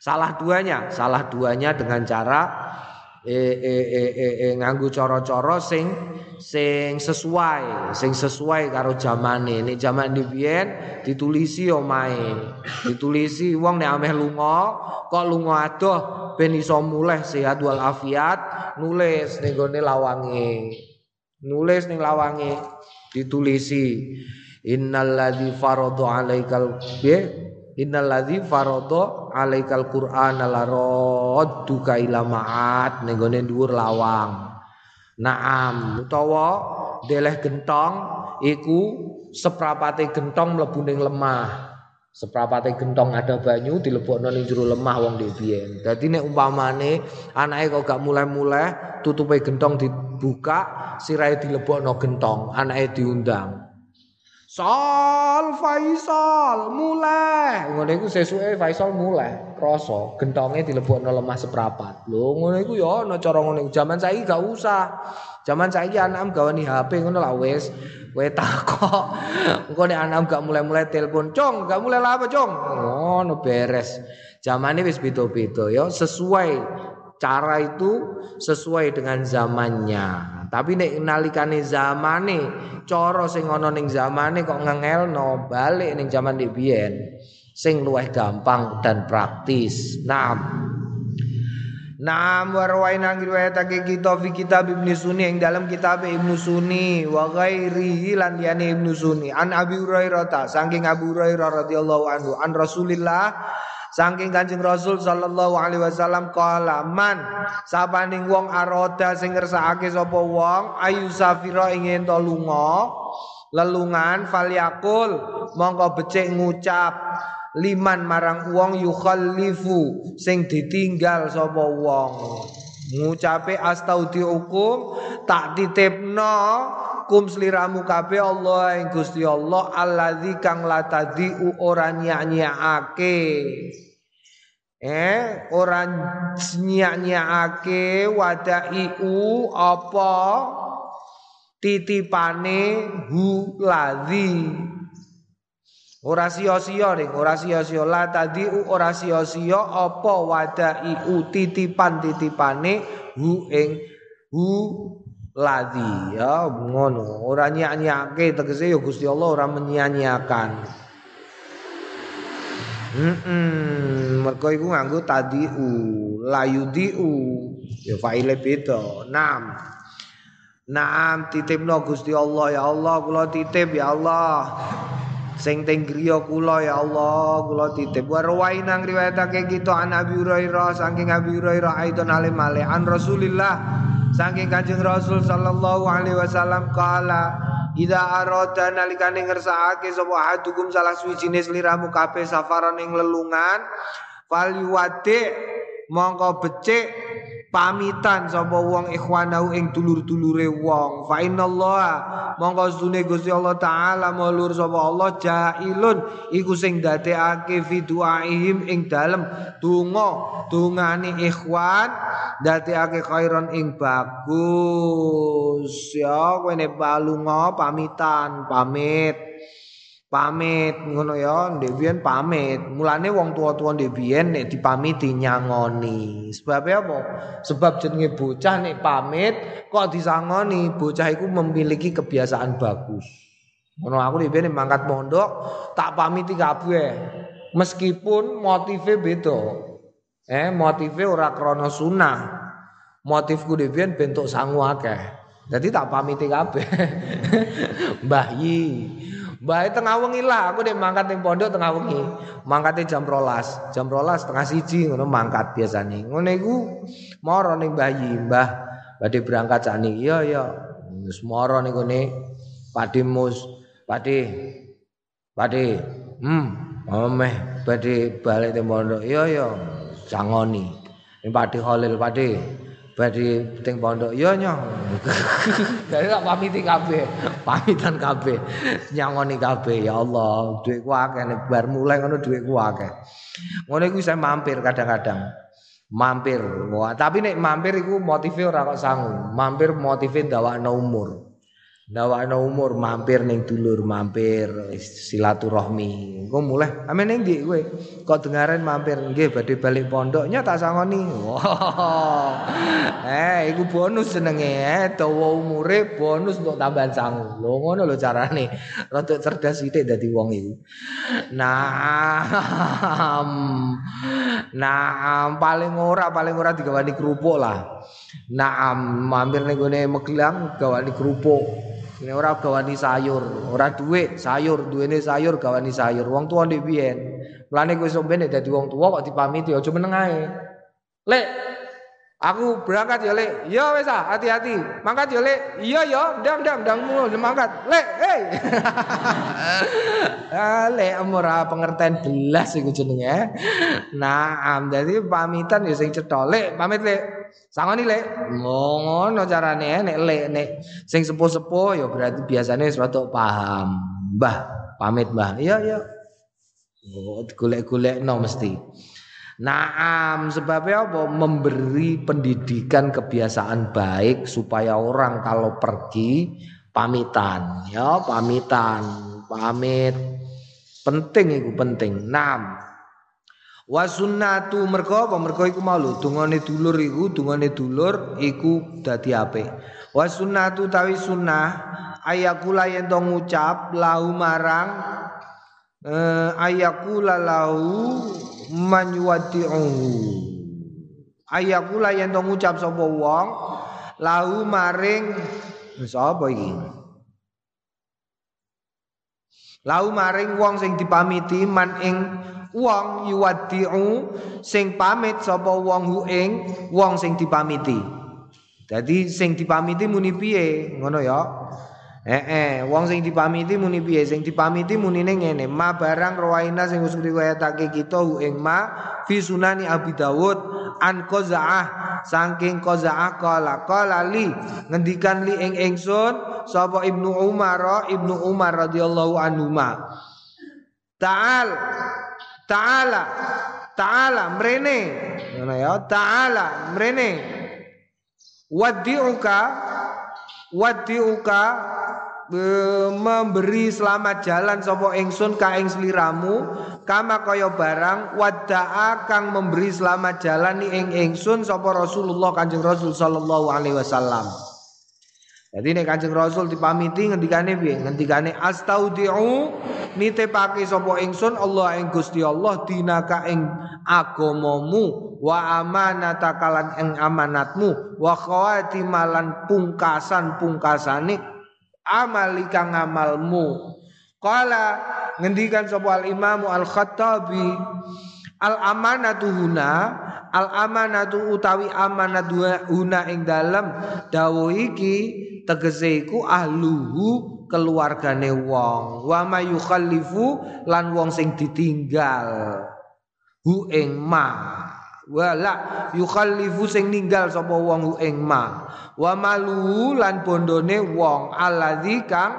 Salah duanya, salah duanya dengan cara e e e e, e nganggo cara-cara sing sing sesuai, sing sesuai karo zamane. Nek zaman biyen ditulisi omahe. Ditulisi wong nek ameh lunga, kok lunga adoh ben iso sehat wal afiat, nulis ning gone lawange. Nulis ning lawange ditulisi innalladzi farada alaikal bi Innalladzi farada alaikal qur'ana la radduka ila ma'at ning gone dhuwur lawang. Naam utawa deleh gentong iku seprapate gentong mlebu ning lemah. Seprapate gentong ada banyu dilebokno ning jero lemah wong dhewe Dadi nek umpamane anake kok gak mulai-mulai tutupe gentong dibuka, sirahe dilebokno gentong, anake diundang. Sal Faisal mulai. Ngono iku sesuke Faisal mulai. Krasa gentonge dilebokno lemah seprapat. Lho ngono iku ya ana cara ngono jaman saiki gak usah. Jaman saiki anak gawani HP ngono lah wis. Kowe takok. Engko nek anak gak mulai-mulai telepon cong gak mulai lah apa cong ngono beres. Zamane wis beda-beda ya. Sesuai cara itu sesuai dengan zamannya tapi nek nalikane zamane cara sing ana ning zamane kok ngengelno balik ning zaman dik biyen sing luwih gampang dan praktis. Naam warwai nang riwayatake kita fi kitab Ibnu Sunni ing dalam kitab Ibnu Sunni wa ghairihi lan liyane Ibnu Sunni an Abi Hurairah saking Abu Hurairah radhiyallahu anhu an Rasulillah Saking Kanjeng Rasul sallallahu alaihi wasallam kala man? Sapaning wong aroda sing ngersakake sapa wong ayu safira ingin to lunga? Lelungan falyakul mongko becik ngucap liman marang wong yukhallifu sing ditinggal sapa wong ngucape astaudiukum tak titipno kum sliramu kabeh Allah ing Gusti Allah allazi kang latadi ora nyanyiake eh ora nyanyiake wadaiu apa? Titipane hu ladzi ora sia-sia ning ora sia-sia la tadi ora sia-sia apa wadaiu titipan-titipane hu ing hu ladi ya ngono ora nyanyiake tegese ya Gusti Allah ora menyanyiakan Hmm, mergo iku nganggo tadiu, layudiu. Ya faile beda. Naam. Naam titipno Gusti Allah ya Allah kula titip ya Allah. Sing teng griya kula ya Allah kula titip. Wa rawaina riwayatake kita an Abi Hurairah saking Abi Hurairah aidon alim an Rasulillah Saking Kanjeng Rasul sallallahu alaihi wasallam kala Ida arada nalikane ngersakake sapa hadukum salah suwi jenis liramu kabeh safaran ing lelungan fal yuwadi mongko becik pamitan sapa wong ikhwanau ing dulur-dulure wong. Fa innallaha mongko sune Gusti Allah taala mulur sapa Allah jailun iku sing dadekake fi duaihim ing dalem donga dungane ikhwan dadekake khairon ing bagus. Ya kowe nek balunga pamitan pamit pamit ngono ya ndek pamit. Mulane wong tua-tua ndek biyen nek dipamiti nyangoni. Sebab apa? Sebab jenenge bocah nek pamit kok disangoni? Bocah iku memiliki kebiasaan bagus. Ngono aku ndek biyen mangkat mondok tak pamiti kabeh. Meskipun motive beda. Eh motive ora krana sunah. Motifku ndek biyen bentuk sangu akeh. Jadi tak pamiti kabeh. Mbah yi Mbah tengah wengi lah, aku dek mangkat ning pondok tengah wengi. Mangkate jam rolas, jam rolas setengah siji ngono mangkat biasane. Ngono iku moro ning bayi, Mbah badhe berangkat sani. Iya iya. Wis moro ning kene Pakde Mus, Pakde. Pakde. Hmm, omeh badhe balik ning pondok. Iya iya. Sangoni. Ning Pakde Khalil, Pakde. Badhe teng pondok ya nyoh dari tak pamiti kabeh pamitan kabeh nyangoni kabeh ya Allah dhuwitku akeh nek bar mulai ngono dhuwitku akeh. Ngono iku saya mampir kadang-kadang. Mampir Wah, tapi nek mampir iku motive ora kok sangu. Mampir motive ndawakno umur Ndawakno umur mampir ning dulur mampir silaturahmi. Engko mulai ame ning ndi kowe? Kok dengaren mampir nggih badhe balik pondoknya tak sangoni. Wow. eh iku bonus jenenge eh dawa umure bonus untuk tambahan sangu. Lho ngono lho carane. Rada cerdas sithik dadi wong iku. Nah. Nah, paling ora paling ora digawani kerupuk lah. Nah, mampir ning gone Magelang gawani kerupuk. Ini ora gawani sayur, ora duit sayur, duwene sayur gawani sayur. Wong tua ndek biyen. Mulane kowe sok ben dadi wong tua kok dipamiti aja meneng ae. Lek Aku berangkat ya, Lek. Ya wis ah, hati-hati. Mangkat ya, Lek. Iya ya, ndang ndang ndang mulu mangkat. Lek, hei. ah, Lek ora pengertian belas iku jenenge. Nah, dadi pamitan ya sing cetha. Lek, pamit, Lek. Sangoni, Lek. Ngono carane nek Lek nek sing sepuh-sepuh ya berarti biasanya wis paham. Mbah, pamit, Mbah. Iya, iya. Oh, golek-golek no mesti. Naam sebabnya apa? Memberi pendidikan kebiasaan baik supaya orang kalau pergi pamitan, ya pamitan, pamit penting itu penting. Naam. Wa sunnatu mergo apa mergo iku mau lho dungane dulur iku dungane dulur iku dadi apik. Wa sunnatu tawi sunnah ayakula yen ngucap lahu marang eh, ayakula lahu man yuwaddi'uhu. Ayakula yen to ngucap sapa wong lahu maring sapa iki? Lahu maring wong sing dipamiti man ing wong yuwaddi'u sing pamit sapa wong hu ing wong sing dipamiti. Jadi sing dipamiti muni piye? Ngono ya Eh eh wong sing dipamiti muni piye? Sing dipamiti munine ngene. Ma barang rawaina sing wis riwayatake kita hu ing ma fi sunani Abi Dawud an Qazaah. Saking Qazaah kala kala li ngendikan li ing ingsun sapa Ibnu Umar Ibnu Umar radhiyallahu anhu ma Ta'al Ta'ala Ta'ala mrene. Ngono ya Ta'ala mrene. Wadi'uka Wadi'uka memberi selamat jalan sapa ingsun ka ing sliramu kama kaya barang wadaa kang memberi selamat jalan ni ing ingsun sapa Rasulullah Kanjeng Rasul sallallahu alaihi wasallam. Jadi nek Kanjeng Rasul dipamiti ngendikane piye? Ngendikane astaudiu nitepake sapa ingsun Allah ing Gusti Allah dinaka ing agamamu wa amanata kalan ing amanatmu wa khawatimalan pungkasan pungkasane amali kang amalmu Kala ngendikan sapa al Imam Al Khattabi al amanatu huna al amanatu utawi amanat huna ing dalem. Dawuh iki tegese iku ahluhu keluargane wong. Wa mayukhallifu lan wong sing ditinggal. Hu ing ma wala yukhallifu sing ninggal sapa wong ing ma. Wa malu lan bondone wong alladzi kang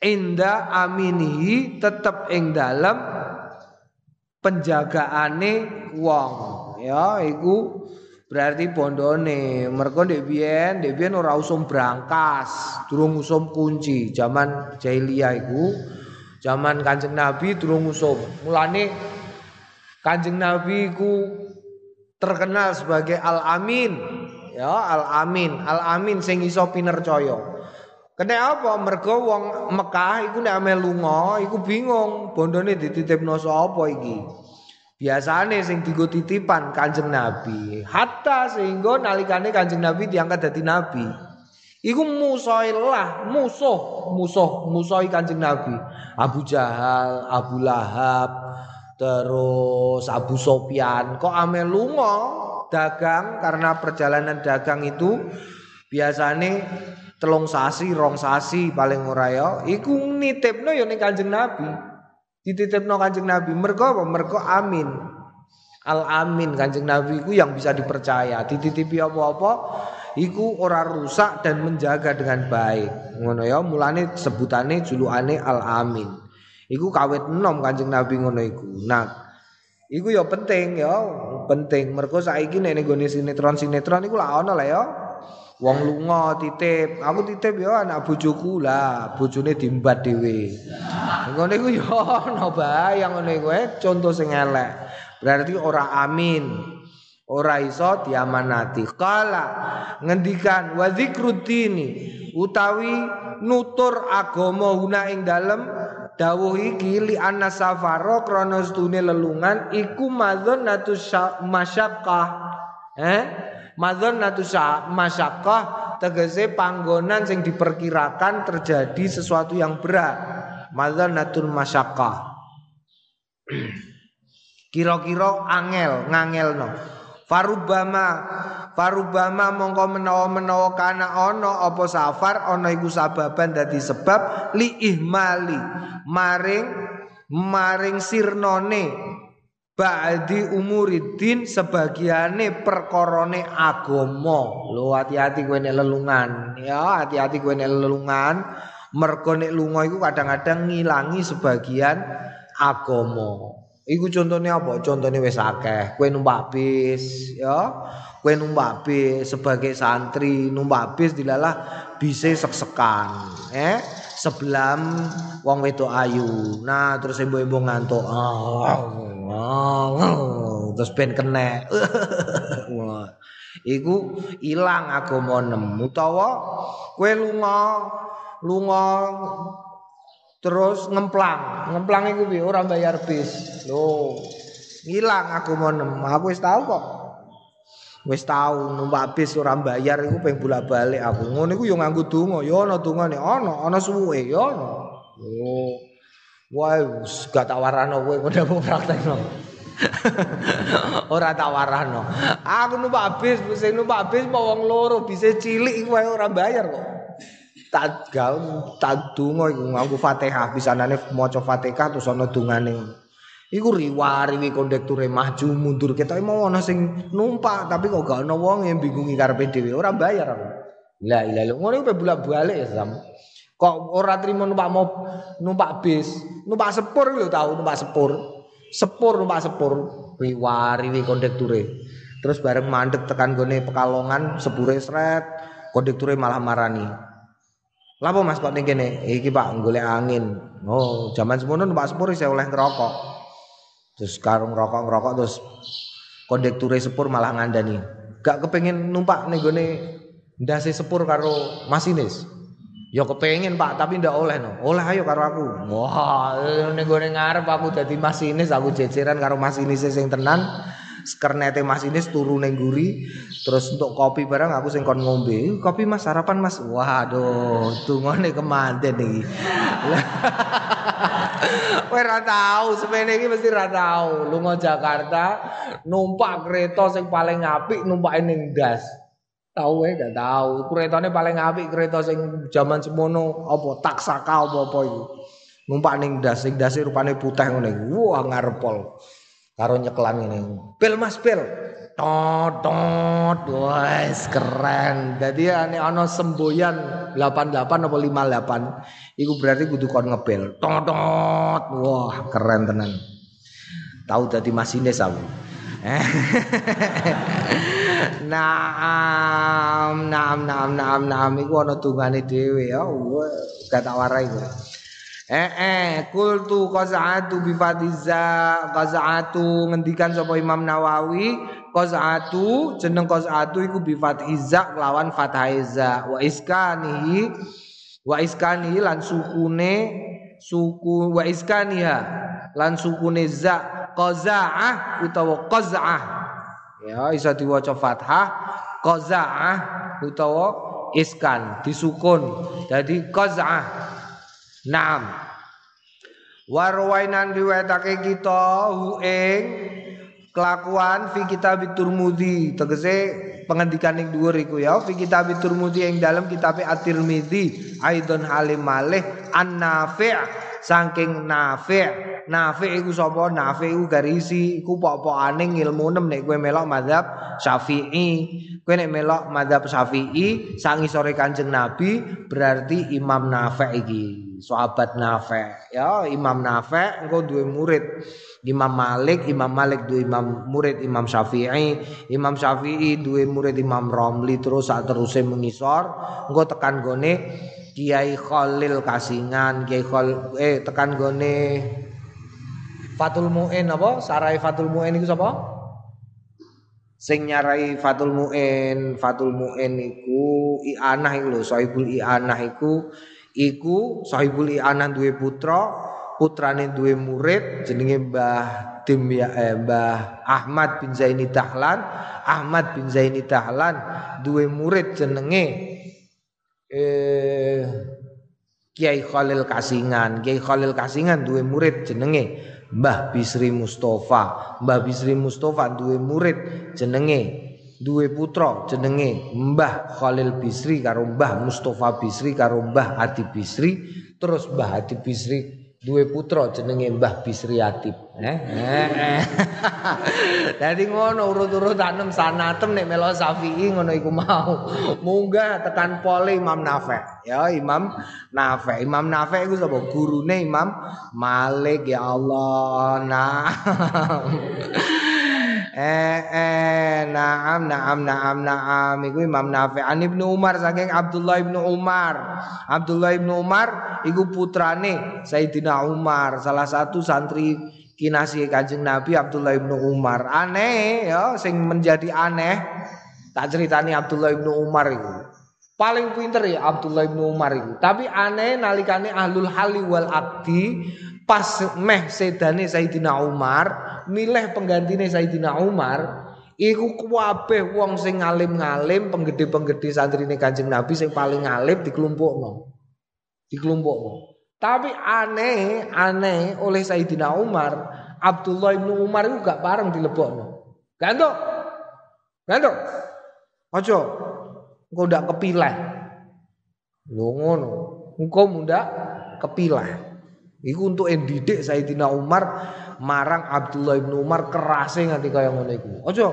inda aminihi tetep ing dalem penjagaane wong. Ya iku berarti bondone. Mergo ndek biyen ndek biyen ora usum brankas durung usum kunci. Zaman jahiliyah iku zaman Kanjeng Nabi durung usum. Mulane Kanjeng Nabi iku terkenal sebagai Al-Amin. Ya al-amin. Al-amin sing iso pinercaya Kena apa? Mergo wong Mekah iku nek ame lunga iku bingung bondone dititipno sapa iki. Biasane sing digo titipan Kanjeng Nabi. Hatta sehingga nalikane Kanjeng Nabi diangkat dadi nabi. Iku musuhilah, musuh, musuh, musuhi Kanjeng Nabi. Abu Jahal, Abu Lahab, terus Abu Sofyan. Kok ame lunga dagang karena perjalanan dagang itu biasanya telung sasi, rong sasi paling ora ya. Iku nitipno ya ning Kanjeng Nabi. Dititipno Kanjeng Nabi. Mergo apa? Mergo amin. Al amin Kanjeng Nabi iku yang bisa dipercaya. Dititipi apa-apa iku ora rusak dan menjaga dengan baik. Ngono ya, mulane sebutane julukane Al Amin. Iku kawit enom Kanjeng Nabi ngono iku. Nah, Iku ya penting ya, penting. Mergo saiki nek ning gone sinetron-sinetron iku lah ana lah ya. Wong lunga titip, aku titip ya anak bojoku lah, bojone diembat dhewe. Ngene iku ya ana bae yang ngene kowe contoh sing elek. Berarti ora amin. Ora iso diamanati. Kala ngendikan wa dzikrudini utawi nutur agama guna ing dalem dawuh iki li anna safaro krana stune lelungan iku madzannatu masyaqqah eh? Madzannatu masyaqqah tegese panggonan sing diperkirakan terjadi sesuatu yang berat. Madzannatul masyaqqah kira-kira angel ngangelno Farubama Farubama mongko menawa-menawa kana ana apa safar ana iku sababan dadi sebab li ihmali maring maring sirnone ba'di umuridin sebagiane perkorone agama. Lho hati-hati kowe nek lelungan. Ya, hati-hati kowe nek lelungan. Mergo nek lunga kadang-kadang ngilangi sebagian agama. Iku contohnya apa? Contohnya wis akeh. Kowe numpak bis, ya. Kowe numpak bis sebagai santri, numpak bis dilalah bisa sek-sekan, eh. Sebelam wong wedok ayu. Nah, terus ngantuk. Oh, oh, oh, terus ben kena. Iku ilang agama nem utawa kowe lunga lunga Terus ngemplang, ngemplang iku piye? Ora bayar bis. Loh. Ngilang aku mau nem. Aku wis tahu kok. Wis tau numpak bis ora bayar iku ping bolak-balik aku. Ngono iku yo nganggo donga, yo ana dongane, ana, ana suwe, yo ana. Oh. Wah, gak tak warano kowe ngono praktekno. ora tak warano. Aku numpak bis, sing numpak bis mau loro, bisa cilik iku wae ora bayar kok. Tak gawe tak donga iku nganggo Fatihah, bisanane maca Fatihah terus ana dungane. Iku riwari kondekture maju mundur kita mau ana sing numpak tapi kok gak ana wong yang bingungi karepe dhewe ora bayar aku. La ilaha illallah. Ngono bolak-balik ya sam. Kok ora trimo numpak mau numpak bis, numpak sepur lho tau numpak sepur. Sepur numpak sepur riwari kondekture. Terus bareng mandek tekan gone Pekalongan sepure sret, kondekture malah marani. Lapo Mas kok ning? Iki Pak golek angin. Oh, zaman semono numpak sepur saya oleh ngerokok. Terus karung rokok ngerokok terus kondektur sepur malah ngandani. Gak kepengen numpak nih gue ndase sepur karo masinis. Ya kepengen Pak, tapi ndak oleh no. Oleh ayo karo aku. Wah, ning gone ngarep aku dadi masinis, aku jeceran karo masinis sing tenan. Skernete masinis turu neng guri terus untuk kopi barang aku sing kon ngombe kopi mas sarapan mas waduh tungone kemanten iki Kowe ora tau, semene iki mesti ora tau. Lunga Jakarta numpak kereta sing paling apik numpake ning ndas. Tahu wae gak tahu. Keretane paling apik kereta sing jaman semono apa taksaka apa-apa iku. Numpak ning ndas, sing ndase rupane putih ngene. Wah ngarepol. Karo nyeklan ngene. Pil Mas, pil. tot wes keren. Jadi ane ana semboyan 88 apa 58 iku berarti kudu kon ngebel. Tot wah keren tenan. Tahu dadi masinis aku Naam, naam, naam, naam, naam, iku ana tungane dhewe. Ya. Gak tak warai kowe. Eh eh kultu qaza'atu bi fatiza qaza'atu ngendikan sapa Imam Nawawi qaz'atu jeneng qaz'atu iku bi fathiza lawan fathaiza wa iskanihi wa iskanihi lan sukune suku wa iskaniha lan sukune za qaza'ah utawa qaz'ah ya isa diwaca fathah qaza'ah utawa iskan disukun. Jadi qaz'ah naam. Warwainan riwayatake kita hu ing kelakuan fi kitab Turmudi tegese pengendikan ing dhuwur iku ya. Fi kitab Turmudi ing dalam kitab At-Tirmidzi. Aidon halim malih. An-nafi' saking nafi' nafi' iku sapa? Nafi' iku garisi iku pok-pokane ilmu nem nek kowe melok mazhab Syafi'i. Kowe nek melok mazhab Syafi'i sang sore Kanjeng Nabi berarti Imam Nafi' iki sahabat Nafi' ya Imam Nafi' engko duwe murid. Imam Malik, Imam Malik duwe imam murid Imam Syafi'i, Imam Syafi'i duwe murid Imam Romli terus saat terusé mengisor, engko tekan gone Kiai Khalil Kasingan, Kiai Khal eh tekan gone Fatul Muin apa? Sarai Fatul Muin iku sapa? Sing nyarai Fatul Muin, Fatul Muin iku Ianah iku lho, Sahibul Ianah iku iku Sahibul Ianah duwe putra putrane duwe murid jenenge Mbah Dim ya eh, Mbah Ahmad bin Zaini Dahlan. Ahmad bin Zaini Dahlan duwe murid jenenge eh Kiai Khalil Kasingan. Kiai Khalil Kasingan duwe murid jenenge Mbah Bisri Mustafa. Mbah Bisri Mustafa duwe murid jenenge duwe putra jenenge Mbah Khalil Bisri karo Mbah Mustafa Bisri karo Mbah Adi Bisri terus Mbah Adi Bisri duwe putra jenenge Mbah Bisri Atib. Eh. Dadi ngono urut-urut tanem sanatem nek melo Syafi'i ngono iku mau. Munggah tekan pole Imam Nafi'. Ya Imam Nafi'. Imam Nafi' iku sapa? Gurune Imam Malik ya Allah. Nah. eh eh naam naam naam naam. Iku Imam Nafi' an Ibnu Umar saking Abdullah Ibnu Umar. Abdullah Ibnu Umar iku putrane Sayyidina Umar salah satu santri kinasih Kanjeng Nabi Abdullah Ibnu Umar. Aneh ya sing menjadi aneh tak ceritani Abdullah Ibnu Umar itu paling pinter ya Abdullah Ibnu Umar itu tapi aneh nalikane ahlul hali wal akdi pas meh sedane Sayyidina Umar milih penggantine Sayyidina Umar Iku kabeh wong sing ngalim-ngalim, penggede-penggede santrine Kanjeng Nabi sing paling ngalim dikelompokno. Dikelompokno. Tapi aneh, aneh oleh Sayyidina Umar, Abdullah bin Umar itu gak bareng dilebokno. Gantuk. Gantuk. Ojo. Engko ndak kepilih. Lho ngono. Engko mundak kepilih. Iku untuk endidik Sayyidina Umar marang Abdullah bin Umar kerasnya nganti kaya ngono iku. Ojo.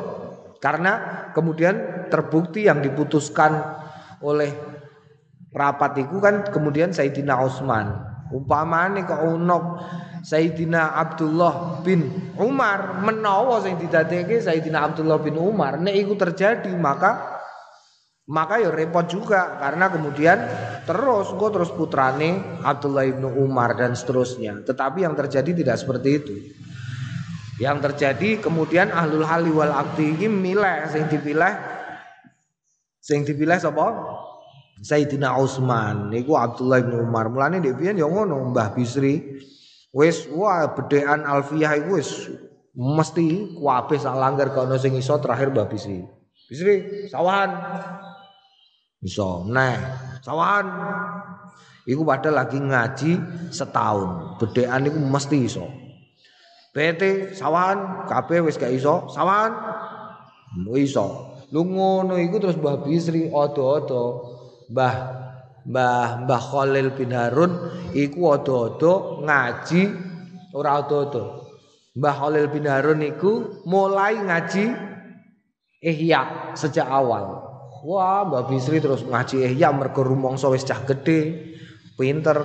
Karena kemudian terbukti yang diputuskan oleh rapat itu kan kemudian Sayyidina Utsman. Umpamane kok ono Sayyidina Abdullah bin Umar menawa sing didadekake Sayyidina Abdullah bin Umar nek iku terjadi maka maka ya repot juga karena kemudian terus kok terus putrane Abdullah bin Umar dan seterusnya. Tetapi yang terjadi tidak seperti itu. Yang terjadi kemudian ahlul hali wal akti ini milih sing dipilih sing dipilih sapa? Sayyidina Utsman niku Abdullah bin Umar. Mulane dhek piyen ya ngono Mbah Bisri. Wis wah bedekan Alfiyah iku wis mesti kuwabe sak langgar kono sing iso terakhir Mbah Bisri. Bisri, sawahan. Iso, nah, sawahan. Iku padahal lagi ngaji setahun. Bedekan iku mesti iso. PT sawahan kabeh wis gak iso, sawahan. Iso. Lu ngono iku terus Mbah Bisri odo-odo Mbah Mbah Mbah Khalil bin Harun iku odo-odo ngaji ora odo-odo. Mbah Khalil bin Harun iku mulai ngaji ihya sejak awal. Wah, Mbah Bisri terus ngaji ihya mergo rumangsa wis cah gedhe, pinter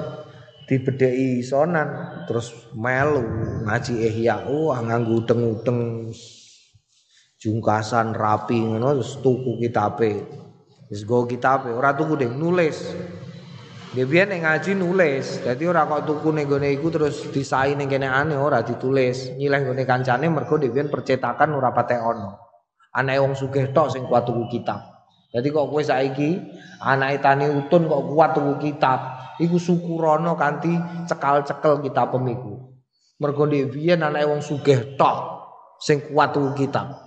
dibedheki sonan terus melu ngaji ihya. Wah, nganggo udeng-udeng jungkasan rapi ngono terus tuku kitabe. Wis go kitab ora tuku deh nulis. Dia biar ngaji nulis. Jadi ora kok tuku iku terus disai ning kene ane ora ditulis. Nyileh gone kancane mergo dhewean percetakan ora patek ono. Anake wong sugih tok sing kuat tuku kitab. Jadi kok kowe saiki anake tani utun kok kuat tuku kitab, iku syukurono kanthi cekal-cekel kitab pemiku. Mergo dhewean anake wong sugih tok sing kuat tuku kitab.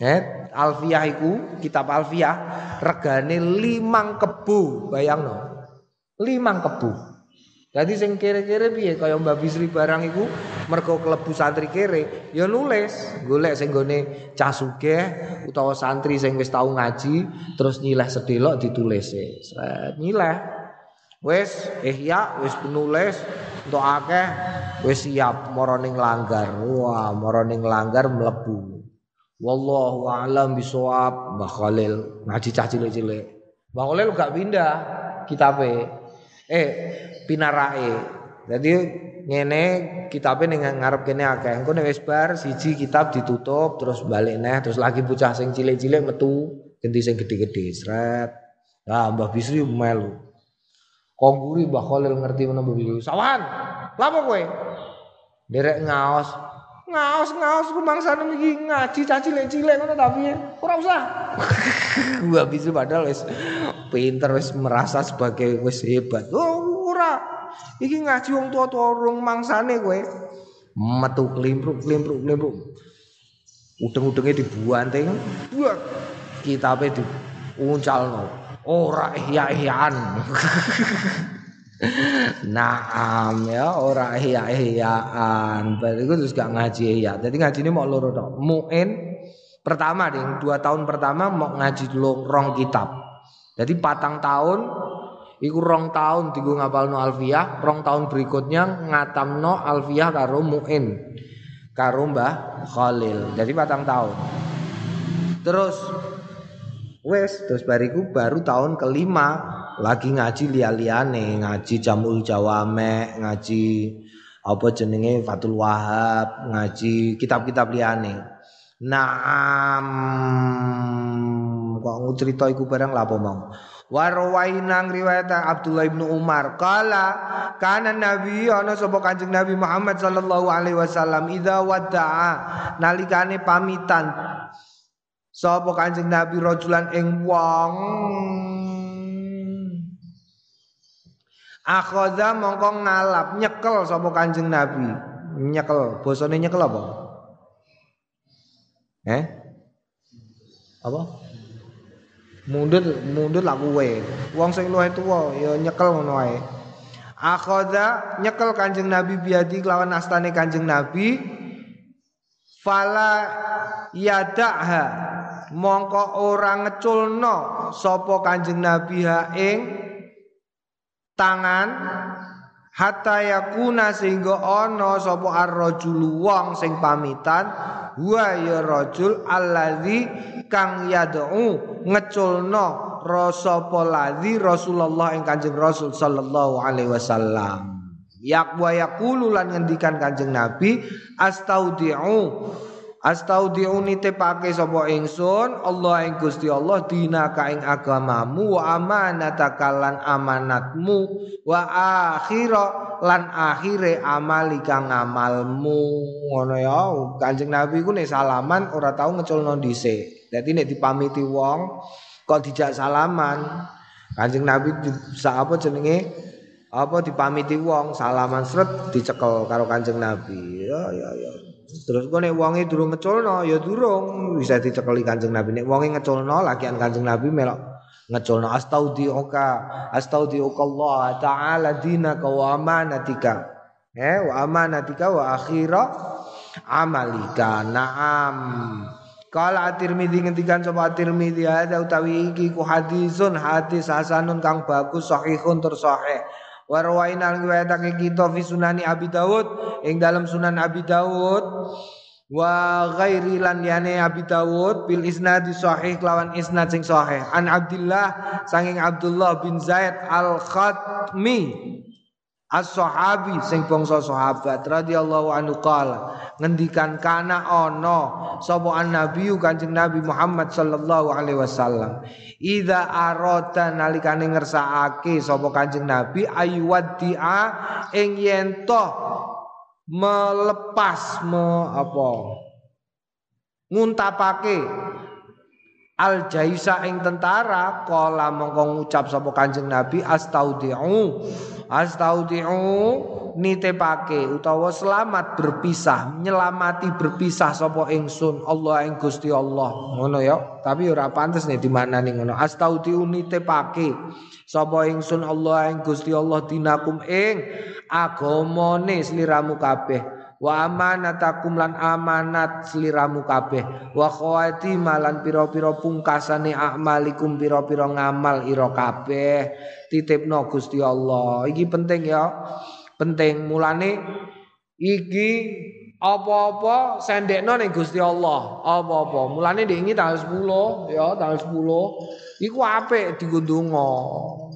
Eh, Alfiyah iku, kitab Alfiyah regane limang kebu, bayangno. Limang kebu. Jadi sing kere-kere piye kaya Mbak Bisri barang iku mergo klebu santri kere ya nulis, golek sing gone cah sugih utawa santri sing wis tau ngaji terus nyileh sedelok ditulis e. Nyileh. Wis ihya wis penulis untuk akeh wis siap mara ning langgar. Wah, mara ning langgar mlebu. Wallahu a'lam bisawab Mbah Khalil ngaji cah cilik-cilik. Mbah Khalil gak pindah kitabe. Eh pinarae. Jadi ngene kitabe ning ngarep kene akeh. Engko nek wis bar siji kitab ditutup terus balik neh terus lagi bocah sing cilik-cilik metu ganti sing gede-gede sret. Lah Mbah Bisri melu. Kongguri Mbah Khalil ngerti menawa Mbah Bisri. Sawan. Lapa kowe? Derek ngaos ngaos-ngaos rumangsane iki ngaji caci cilik-cilik ngono tapi ora usah. Gua bisa padahal wis pinter wis merasa sebagai wis hebat. Oh. Iki ngaji wong tua-tua urung mangsane kowe. Metu klimpruk klimpruk klimpruk. Udeng-udenge dibuanting. Buat kitabe diuncalno. Ora ihya-ihyaan. Naam ya ora ihya-ihyaan. Berarti itu terus gak ngaji ihya. Jadi ngaji ini mau loro tok. Muin pertama ding, dua tahun pertama mau ngaji dulu rong kitab. Jadi patang tahun iku rong tahun tigo ngapalno alfiyah, rong tahun berikutnya ngatamno alfiyah karo muin. Karo Mbah Khalil. Jadi patang tahun. Terus wes terus bariku baru tahun kelima lagi ngaji lia-liane, ngaji Jamul Jawame, ngaji apa jenenge Fatul Wahab, ngaji kitab-kitab liane. Naam kok ngucerita iku barang lapo mau. Warwainang riwayat Abdullah bin Umar kala kana Nabi ana sapa Kanjeng Nabi Muhammad sallallahu alaihi wasallam idza wada'a nalikane pamitan sapa Kanjeng Nabi rajulan ing wong Akhadha mongko ngalap nyekel sapa Kanjeng Nabi. Nyekel, bosone nyekel apa? Eh? Apa? Mundut mundut lah kuwe. Wong sing luwih tuwa ya nyekel ngono wae. Akhadha nyekel Kanjeng Nabi biadi kelawan astane Kanjeng Nabi fala yada'ha mongko ora ngeculno sapa Kanjeng Nabi ha ing tangan hatta yakuna sehingga ana sapa ar-rajul wong sing pamitan wa ya rajul allazi kang yad'u ngeculno rasa ladzi Rasulullah ing Kanjeng Rasul sallallahu alaihi wasallam. Yak wa ngendikan Kanjeng Nabi astaudiu Astaudiu nitepake sapa ingsun Allah ing Gusti Allah dinaka ing agamamu wa amanataka lan amanatmu wa akhira lan akhire amali kang ngamalmu ngono ya Kanjeng Nabi ku nek salaman ora tau ngeculno dhisik. Dadi nek dipamiti wong kok dijak salaman? Kanjeng Nabi sa apa jenenge? Apa dipamiti wong salaman sret dicekel karo Kanjeng Nabi. Ya ya ya terus kok nek wonge durung ngeculno ya durung. Bisa dicekeli Kanjeng Nabi. Nek wonge ngeculno lagian Kanjeng Nabi melok ngeculno astaudiuka astaudiuka Allah taala dinaka wa amanatika. Eh wa amanatika wa akhira amalika. Naam. Kala At-Tirmidzi ngendikan sapa At-Tirmidzi ada utawi iki ku hadisun hadis hasanun kang bagus sahihun tur sahih. Wa rawaina riwayatake kita fi sunani Abi Dawud ing dalam Sunan Abi Dawud wa ghairi lan yane Abi Dawud bil isnad sahih lawan isnad sing sahih. An Abdullah sanging Abdullah bin Zaid Al-Khatmi As-sahabi sing bangsa sahabat radhiyallahu anhu qala ngendikan kana ana sapa an-nabi Kanjeng Nabi Muhammad sallallahu alaihi wasallam. Idza arata nalikane ngersakake sapa Kanjeng Nabi aywaddia ing yen melepas me apa nguntapake al jaisa ing tentara kala mongko ngucap sapa Kanjeng Nabi astaudiu. Astaudiu nitepake utawa selamat berpisah nyelamati berpisah sapa ingsun Allah ing Gusti Allah. Ngono ya tapi ora pantes nih di mana nih ngono. Astaudiu nitepake sapa ingsun Allah ing Gusti Allah dinakum ing agamane sliramu kabeh wa amanatakum lan amanat sliramu kabeh. Wa khawati malan pira-pira pungkasane amalikum pira-pira ngamal ira kabeh. Titipno Gusti Allah. Iki penting ya. Penting. Mulane iki apa-apa sendekno ning Gusti Allah. Apa-apa. Mulane dingi tanggal 10 ya tanggal 10 iku apik dienggo donga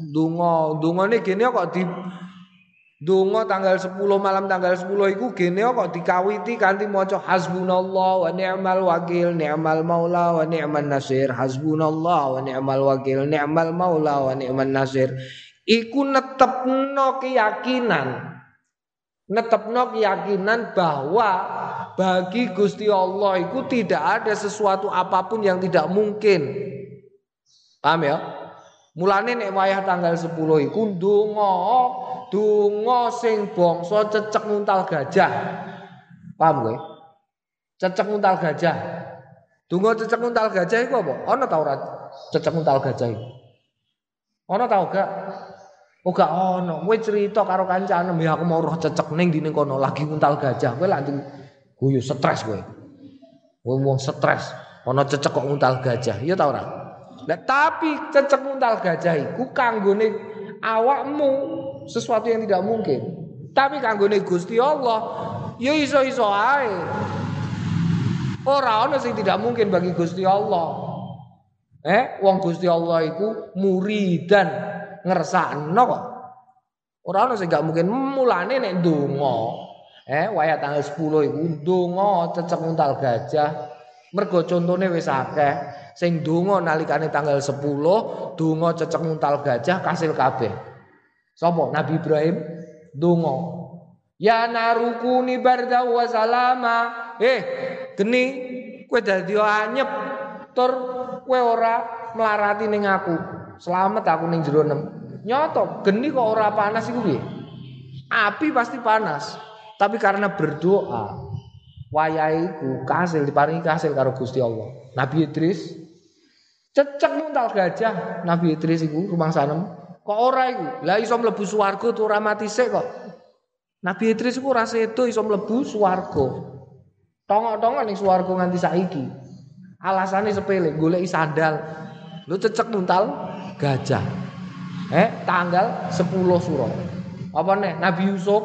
donga dongane gene kok di Dungo tanggal 10 malam tanggal 10 iku gene kok dikawiti kanthi maca hasbunallah wa ni'mal wakil ni'mal maula wa ni'man nasir. Hasbunallah wa ni'mal wakil ni'mal maula wa ni'man nasir. Iku netepno keyakinan. Netepno keyakinan bahwa bagi Gusti Allah itu tidak ada sesuatu apa pun yang tidak mungkin. Paham ya? Mulane nek wayah tanggal 10 iku ndonga Donga sing bangsa cecek nguntal gajah. Paham kowe? Cecek nguntal gajah. Donga cecek nguntal gajah iku apa? Ana ta ora cecek nguntal gajah iku? Ana ta gak? Oh gak ono. Kowe cerita karo kancane, ya aku mau roh cecek ning dine kono lagi nguntal gajah. Kowe lak guyu stres kowe. Kowe wong stres, ana cecek kok nguntal gajah. Iya ta ora? Nah, tapi cecek nguntal gajah iku kanggone awakmu sesuatu yang tidak mungkin. Tapi kanggone Gusti Allah ya iso-iso ae. Ora ana sing tidak mungkin bagi Gusti Allah. Eh, wong Gusti Allah iku muridan ngersakno kok. Ora ana sing gak mungkin mulane nek ndonga. Eh, wayah tanggal 10 iku ndonga cecek untal gajah. Mergo contone wis akeh. Sing ndonga nalikane tanggal 10, donga cecek untal gajah kasil kabeh. Sopo Nabi Ibrahim donga. Ya narukuni barda wa salama. Eh, geni kowe dadi anyep tur kowe ora melarati ning aku. Selamat aku ning jero nem. Nyoto, geni kok ora panas iku piye? Api pasti panas. Tapi karena berdoa, wayahe iku kasil diparingi kasil karo Gusti Allah. Nabi Idris Cecek muntal gajah Nabi Idris iku rumah sanem. Kok ora iku? Lah iso mlebu swarga tuh ora mati sik kok. Nabi Idris iku ora sedo iso mlebu swarga. Tongok-tongok ning swarga nganti saiki. Alasannya sepele, golek sandal. Lu cecek muntal gajah. Eh, tanggal 10 suro. Apa nih? Nabi Yusuf.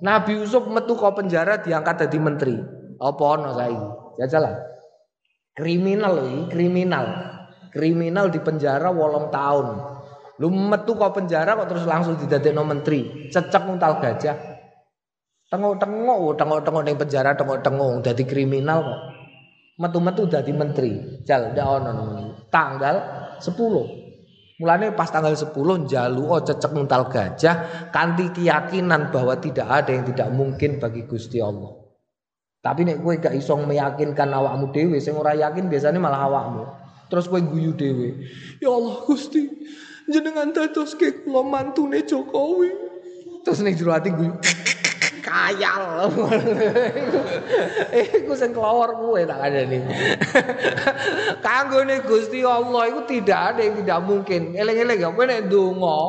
Nabi Yusuf metu ke penjara diangkat jadi menteri. Apa ono saiki? Jajalah. Kriminal loh, kriminal. Kriminal di penjara wolong tahun. Lu metu kok penjara kok terus langsung didadekno menteri. Cecek muntal gajah. Tengok-tengok, tengok-tengok ning penjara, tengok-tengok dadi kriminal kok. Metu-metu dadi menteri. Jal ndak ono Tanggal 10. Mulane pas tanggal 10 oh cecek muntal gajah kanti keyakinan bahwa tidak ada yang tidak mungkin bagi Gusti Allah. Tapi nek kowe gak iso meyakinkan awakmu dhewe, sing ora yakin biasanya malah awakmu. Terus kowe guyu dhewe. Ya Allah Gusti, jenengan dadoske kula mantune Jokowi. Terus ning jero ati guyu. Kayal. Iku sing kelawar kowe tak nih. Kanggone Gusti Allah iku tidak ada yang tidak mungkin. Eling-eling ya kowe nek ndonga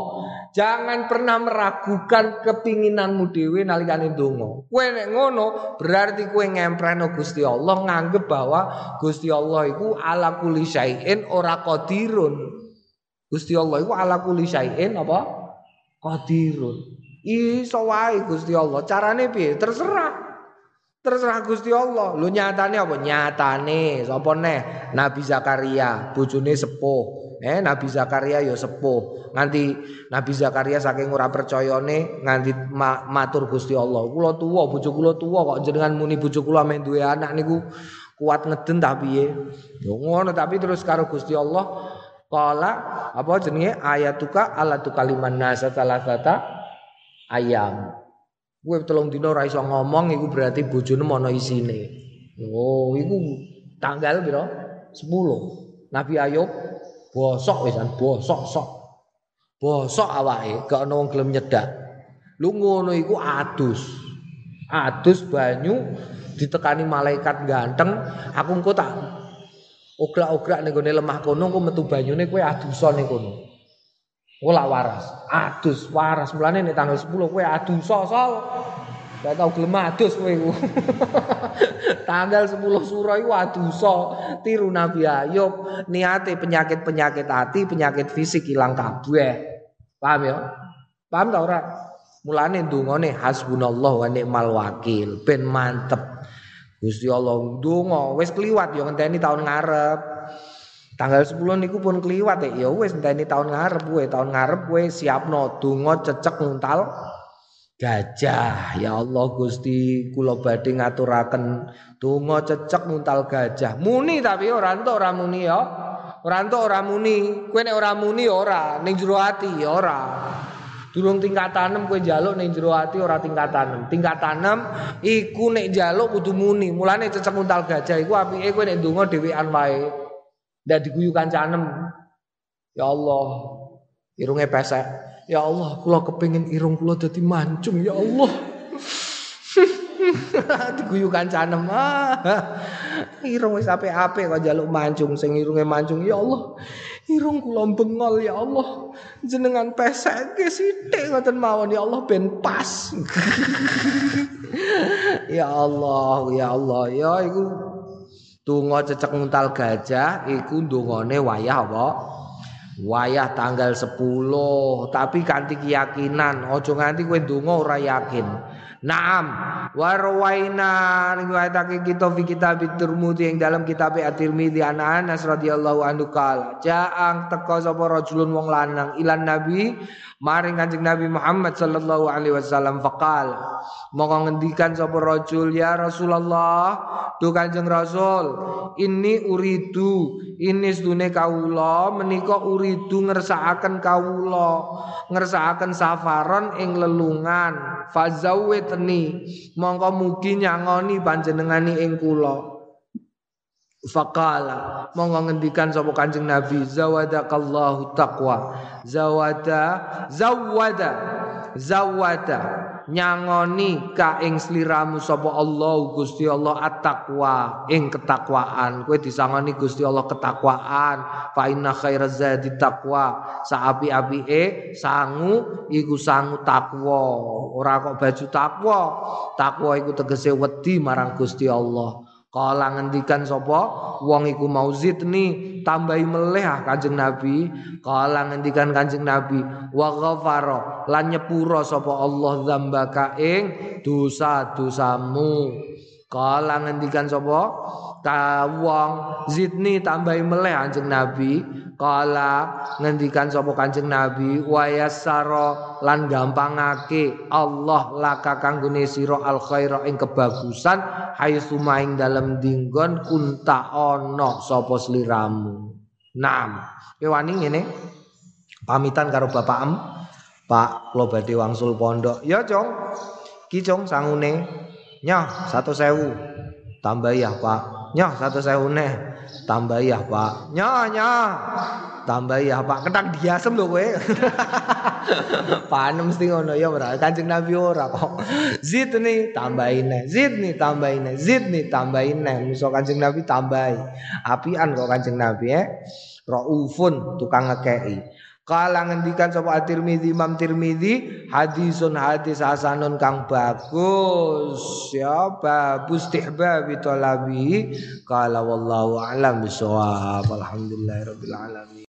Jangan pernah meragukan kepinginanmu dhewe nalikane donga. Kowe nek ngono berarti kowe ngempreno Gusti Allah nganggep bahwa Gusti Allah iku ala kulli syai'in ora qadirun. Gusti Allah iku ala kulli syai'in apa? Qadirun. Iso wae Gusti Allah. Carane piye? Terserah. Terserah Gusti Allah. Lu nyatane apa? Nyatane sapa neh? Nabi Zakaria, bojone sepuh. Eh Nabi Zakaria ya sepuh. Nganti Nabi Zakaria saking ora percayane nganti ma matur Gusti Allah. Kula tuwa, bojo kula tuwa kok jenengan muni bojo kula men duwe anak niku kuat ngeden ta piye? Ya ngono tapi terus karo Gusti Allah kala apa jenenge ayatuka alatu kaliman nasa salasata ayam. Gue telung dino ora iso ngomong iku berarti bojone ana isine. Oh, iku tanggal piro? 10. Nabi Ayub Bosok wisan, bosok sok. Bosok awake, gak ono wong gelem nyedak. Lu ngono iku adus. Adus banyu ditekani malaikat ganteng, aku engko tak ograk-ograk ning gone lemah kono engko metu banyune kowe adusa ning kono. Ora waras, adus waras. Mulane nek tanggal 10 kowe adusa sol. Gak tau gelem adus kowe iku. Tanggal 10 suro iku adusa tiru Nabi Ayub, niate penyakit-penyakit hati, penyakit fisik hilang kabeh. Paham ya? Paham ta ora? Mulane ndongane hasbunallah wa ni'mal wakil, ben mantep. Gusti Allah ndonga wis kliwat ya ngenteni tahun ngarep. Tanggal 10 niku pun kliwat ya wis ngenteni tahun ngarep kowe, tahun ngarep kowe siapno donga cecek nguntal gajah. Ya Allah Gusti kula badhe ngaturaken donga cecek muntal gajah. Muni tapi ora entuk ora muni ya. Ora entuk ora muni. Kowe nek ora muni ya ora ning jero ati ya ora durung tingkatan 6 kowe njaluk ning jero ati ora tingkatan 6 tingkatan 6 iku nek njaluk kudu muni mulane cecek muntal gajah iku apike kowe nek donga dhewean wae ndak diguyu kancanem ya Allah irunge pesek Ya Allah, kula kepingin irung kula dadi mancung ya Allah. Diguyu kancanem. Ah. Irung wis apik-apik kok njaluk mancung sing irunge mancung ya Allah. Irung kula bengol ya Allah. Jenengan pesekke sithik ngoten mawon ya Allah ben pas. ya Allah, ya Allah, ya iku Tungo cecek nguntal gajah iku ndongane wayah apa? wayah tanggal 10 tapi kanthi keyakinan aja nganti kowe ndonga ora yakin Naam. Warwaina riwayatake kita fi kitab Tirmidzi yang dalam kitab At-Tirmidzi. An Anas radhiyallahu anhu kala ja'ang teka sapa rajulun wong lanang ilan nabi maring Kanjeng Nabi Muhammad sallallahu alaihi wasallam faqal monggo ngendikan sapa rajul ya Rasulullah tu Kanjeng Rasul ini uridu ini sedune kawula menika uridu ngersakaken kawula ngersakaken safaron ing lelungan fazawwit ngenteni mongko mugi nyangoni panjenengani ing kula. Fakala monggo ngendikan sapa Kanjeng Nabi zawadakallahu taqwa. Zawada zawada zawada nyangoni ka ing sliramu sapa Allah Gusti Allah at-taqwa ing ketakwaan. Kowe disangoni Gusti Allah ketakwaan. Fa inna khairaz zadi taqwa. Saapi-apike sangu iku sangu takwa ora kok baju takwa takwa iku tegese wedi marang Gusti Allah Kala ngendikan sapa wong iku mau zidni tambahi meleh ah Kanjeng Nabi. Kala ngendikan Kanjeng Nabi wa ghafara lan nyepura sapa Allah dzambaka ing dosa-dosamu. Kala ngendikan sapa ka wong zidni tambahi meleh Kanjeng Nabi. Kala ngendikan sapa Kanjeng Nabi wa yassara lan gampangake Allah laka kanggone sira al khaira ing kebagusan haitsu maing dalem dinggon kunta ana sapa sliramu. Naam. Kowe wani ngene. Pamitan karo Bapak Em. Pak, badhe wangsul pondok. Ya, Cong. Ki Cong sangune. Nyah, satu sewu. Tambah ya, Pak. Nyah, satu sewu neh. tambah ya pak. Nya nya tambah ya pak. Ketang diasem lho kowe. Panem mesti ngono. Ya ora kanjeng nabi ora kok zid nih tambahin zid nih tambahin zid nih tambahin musuh kanjeng nabi tambahi. Apian kok kanjeng nabi ya raufun tukang ngekei Kala ngendikan sapa At-Tirmizi Imam Tirmizi hadisun hadis hasanun kang bagus. Ya babus tihbab talabi kala wallahu alam bisawab alhamdulillahirabbil alamin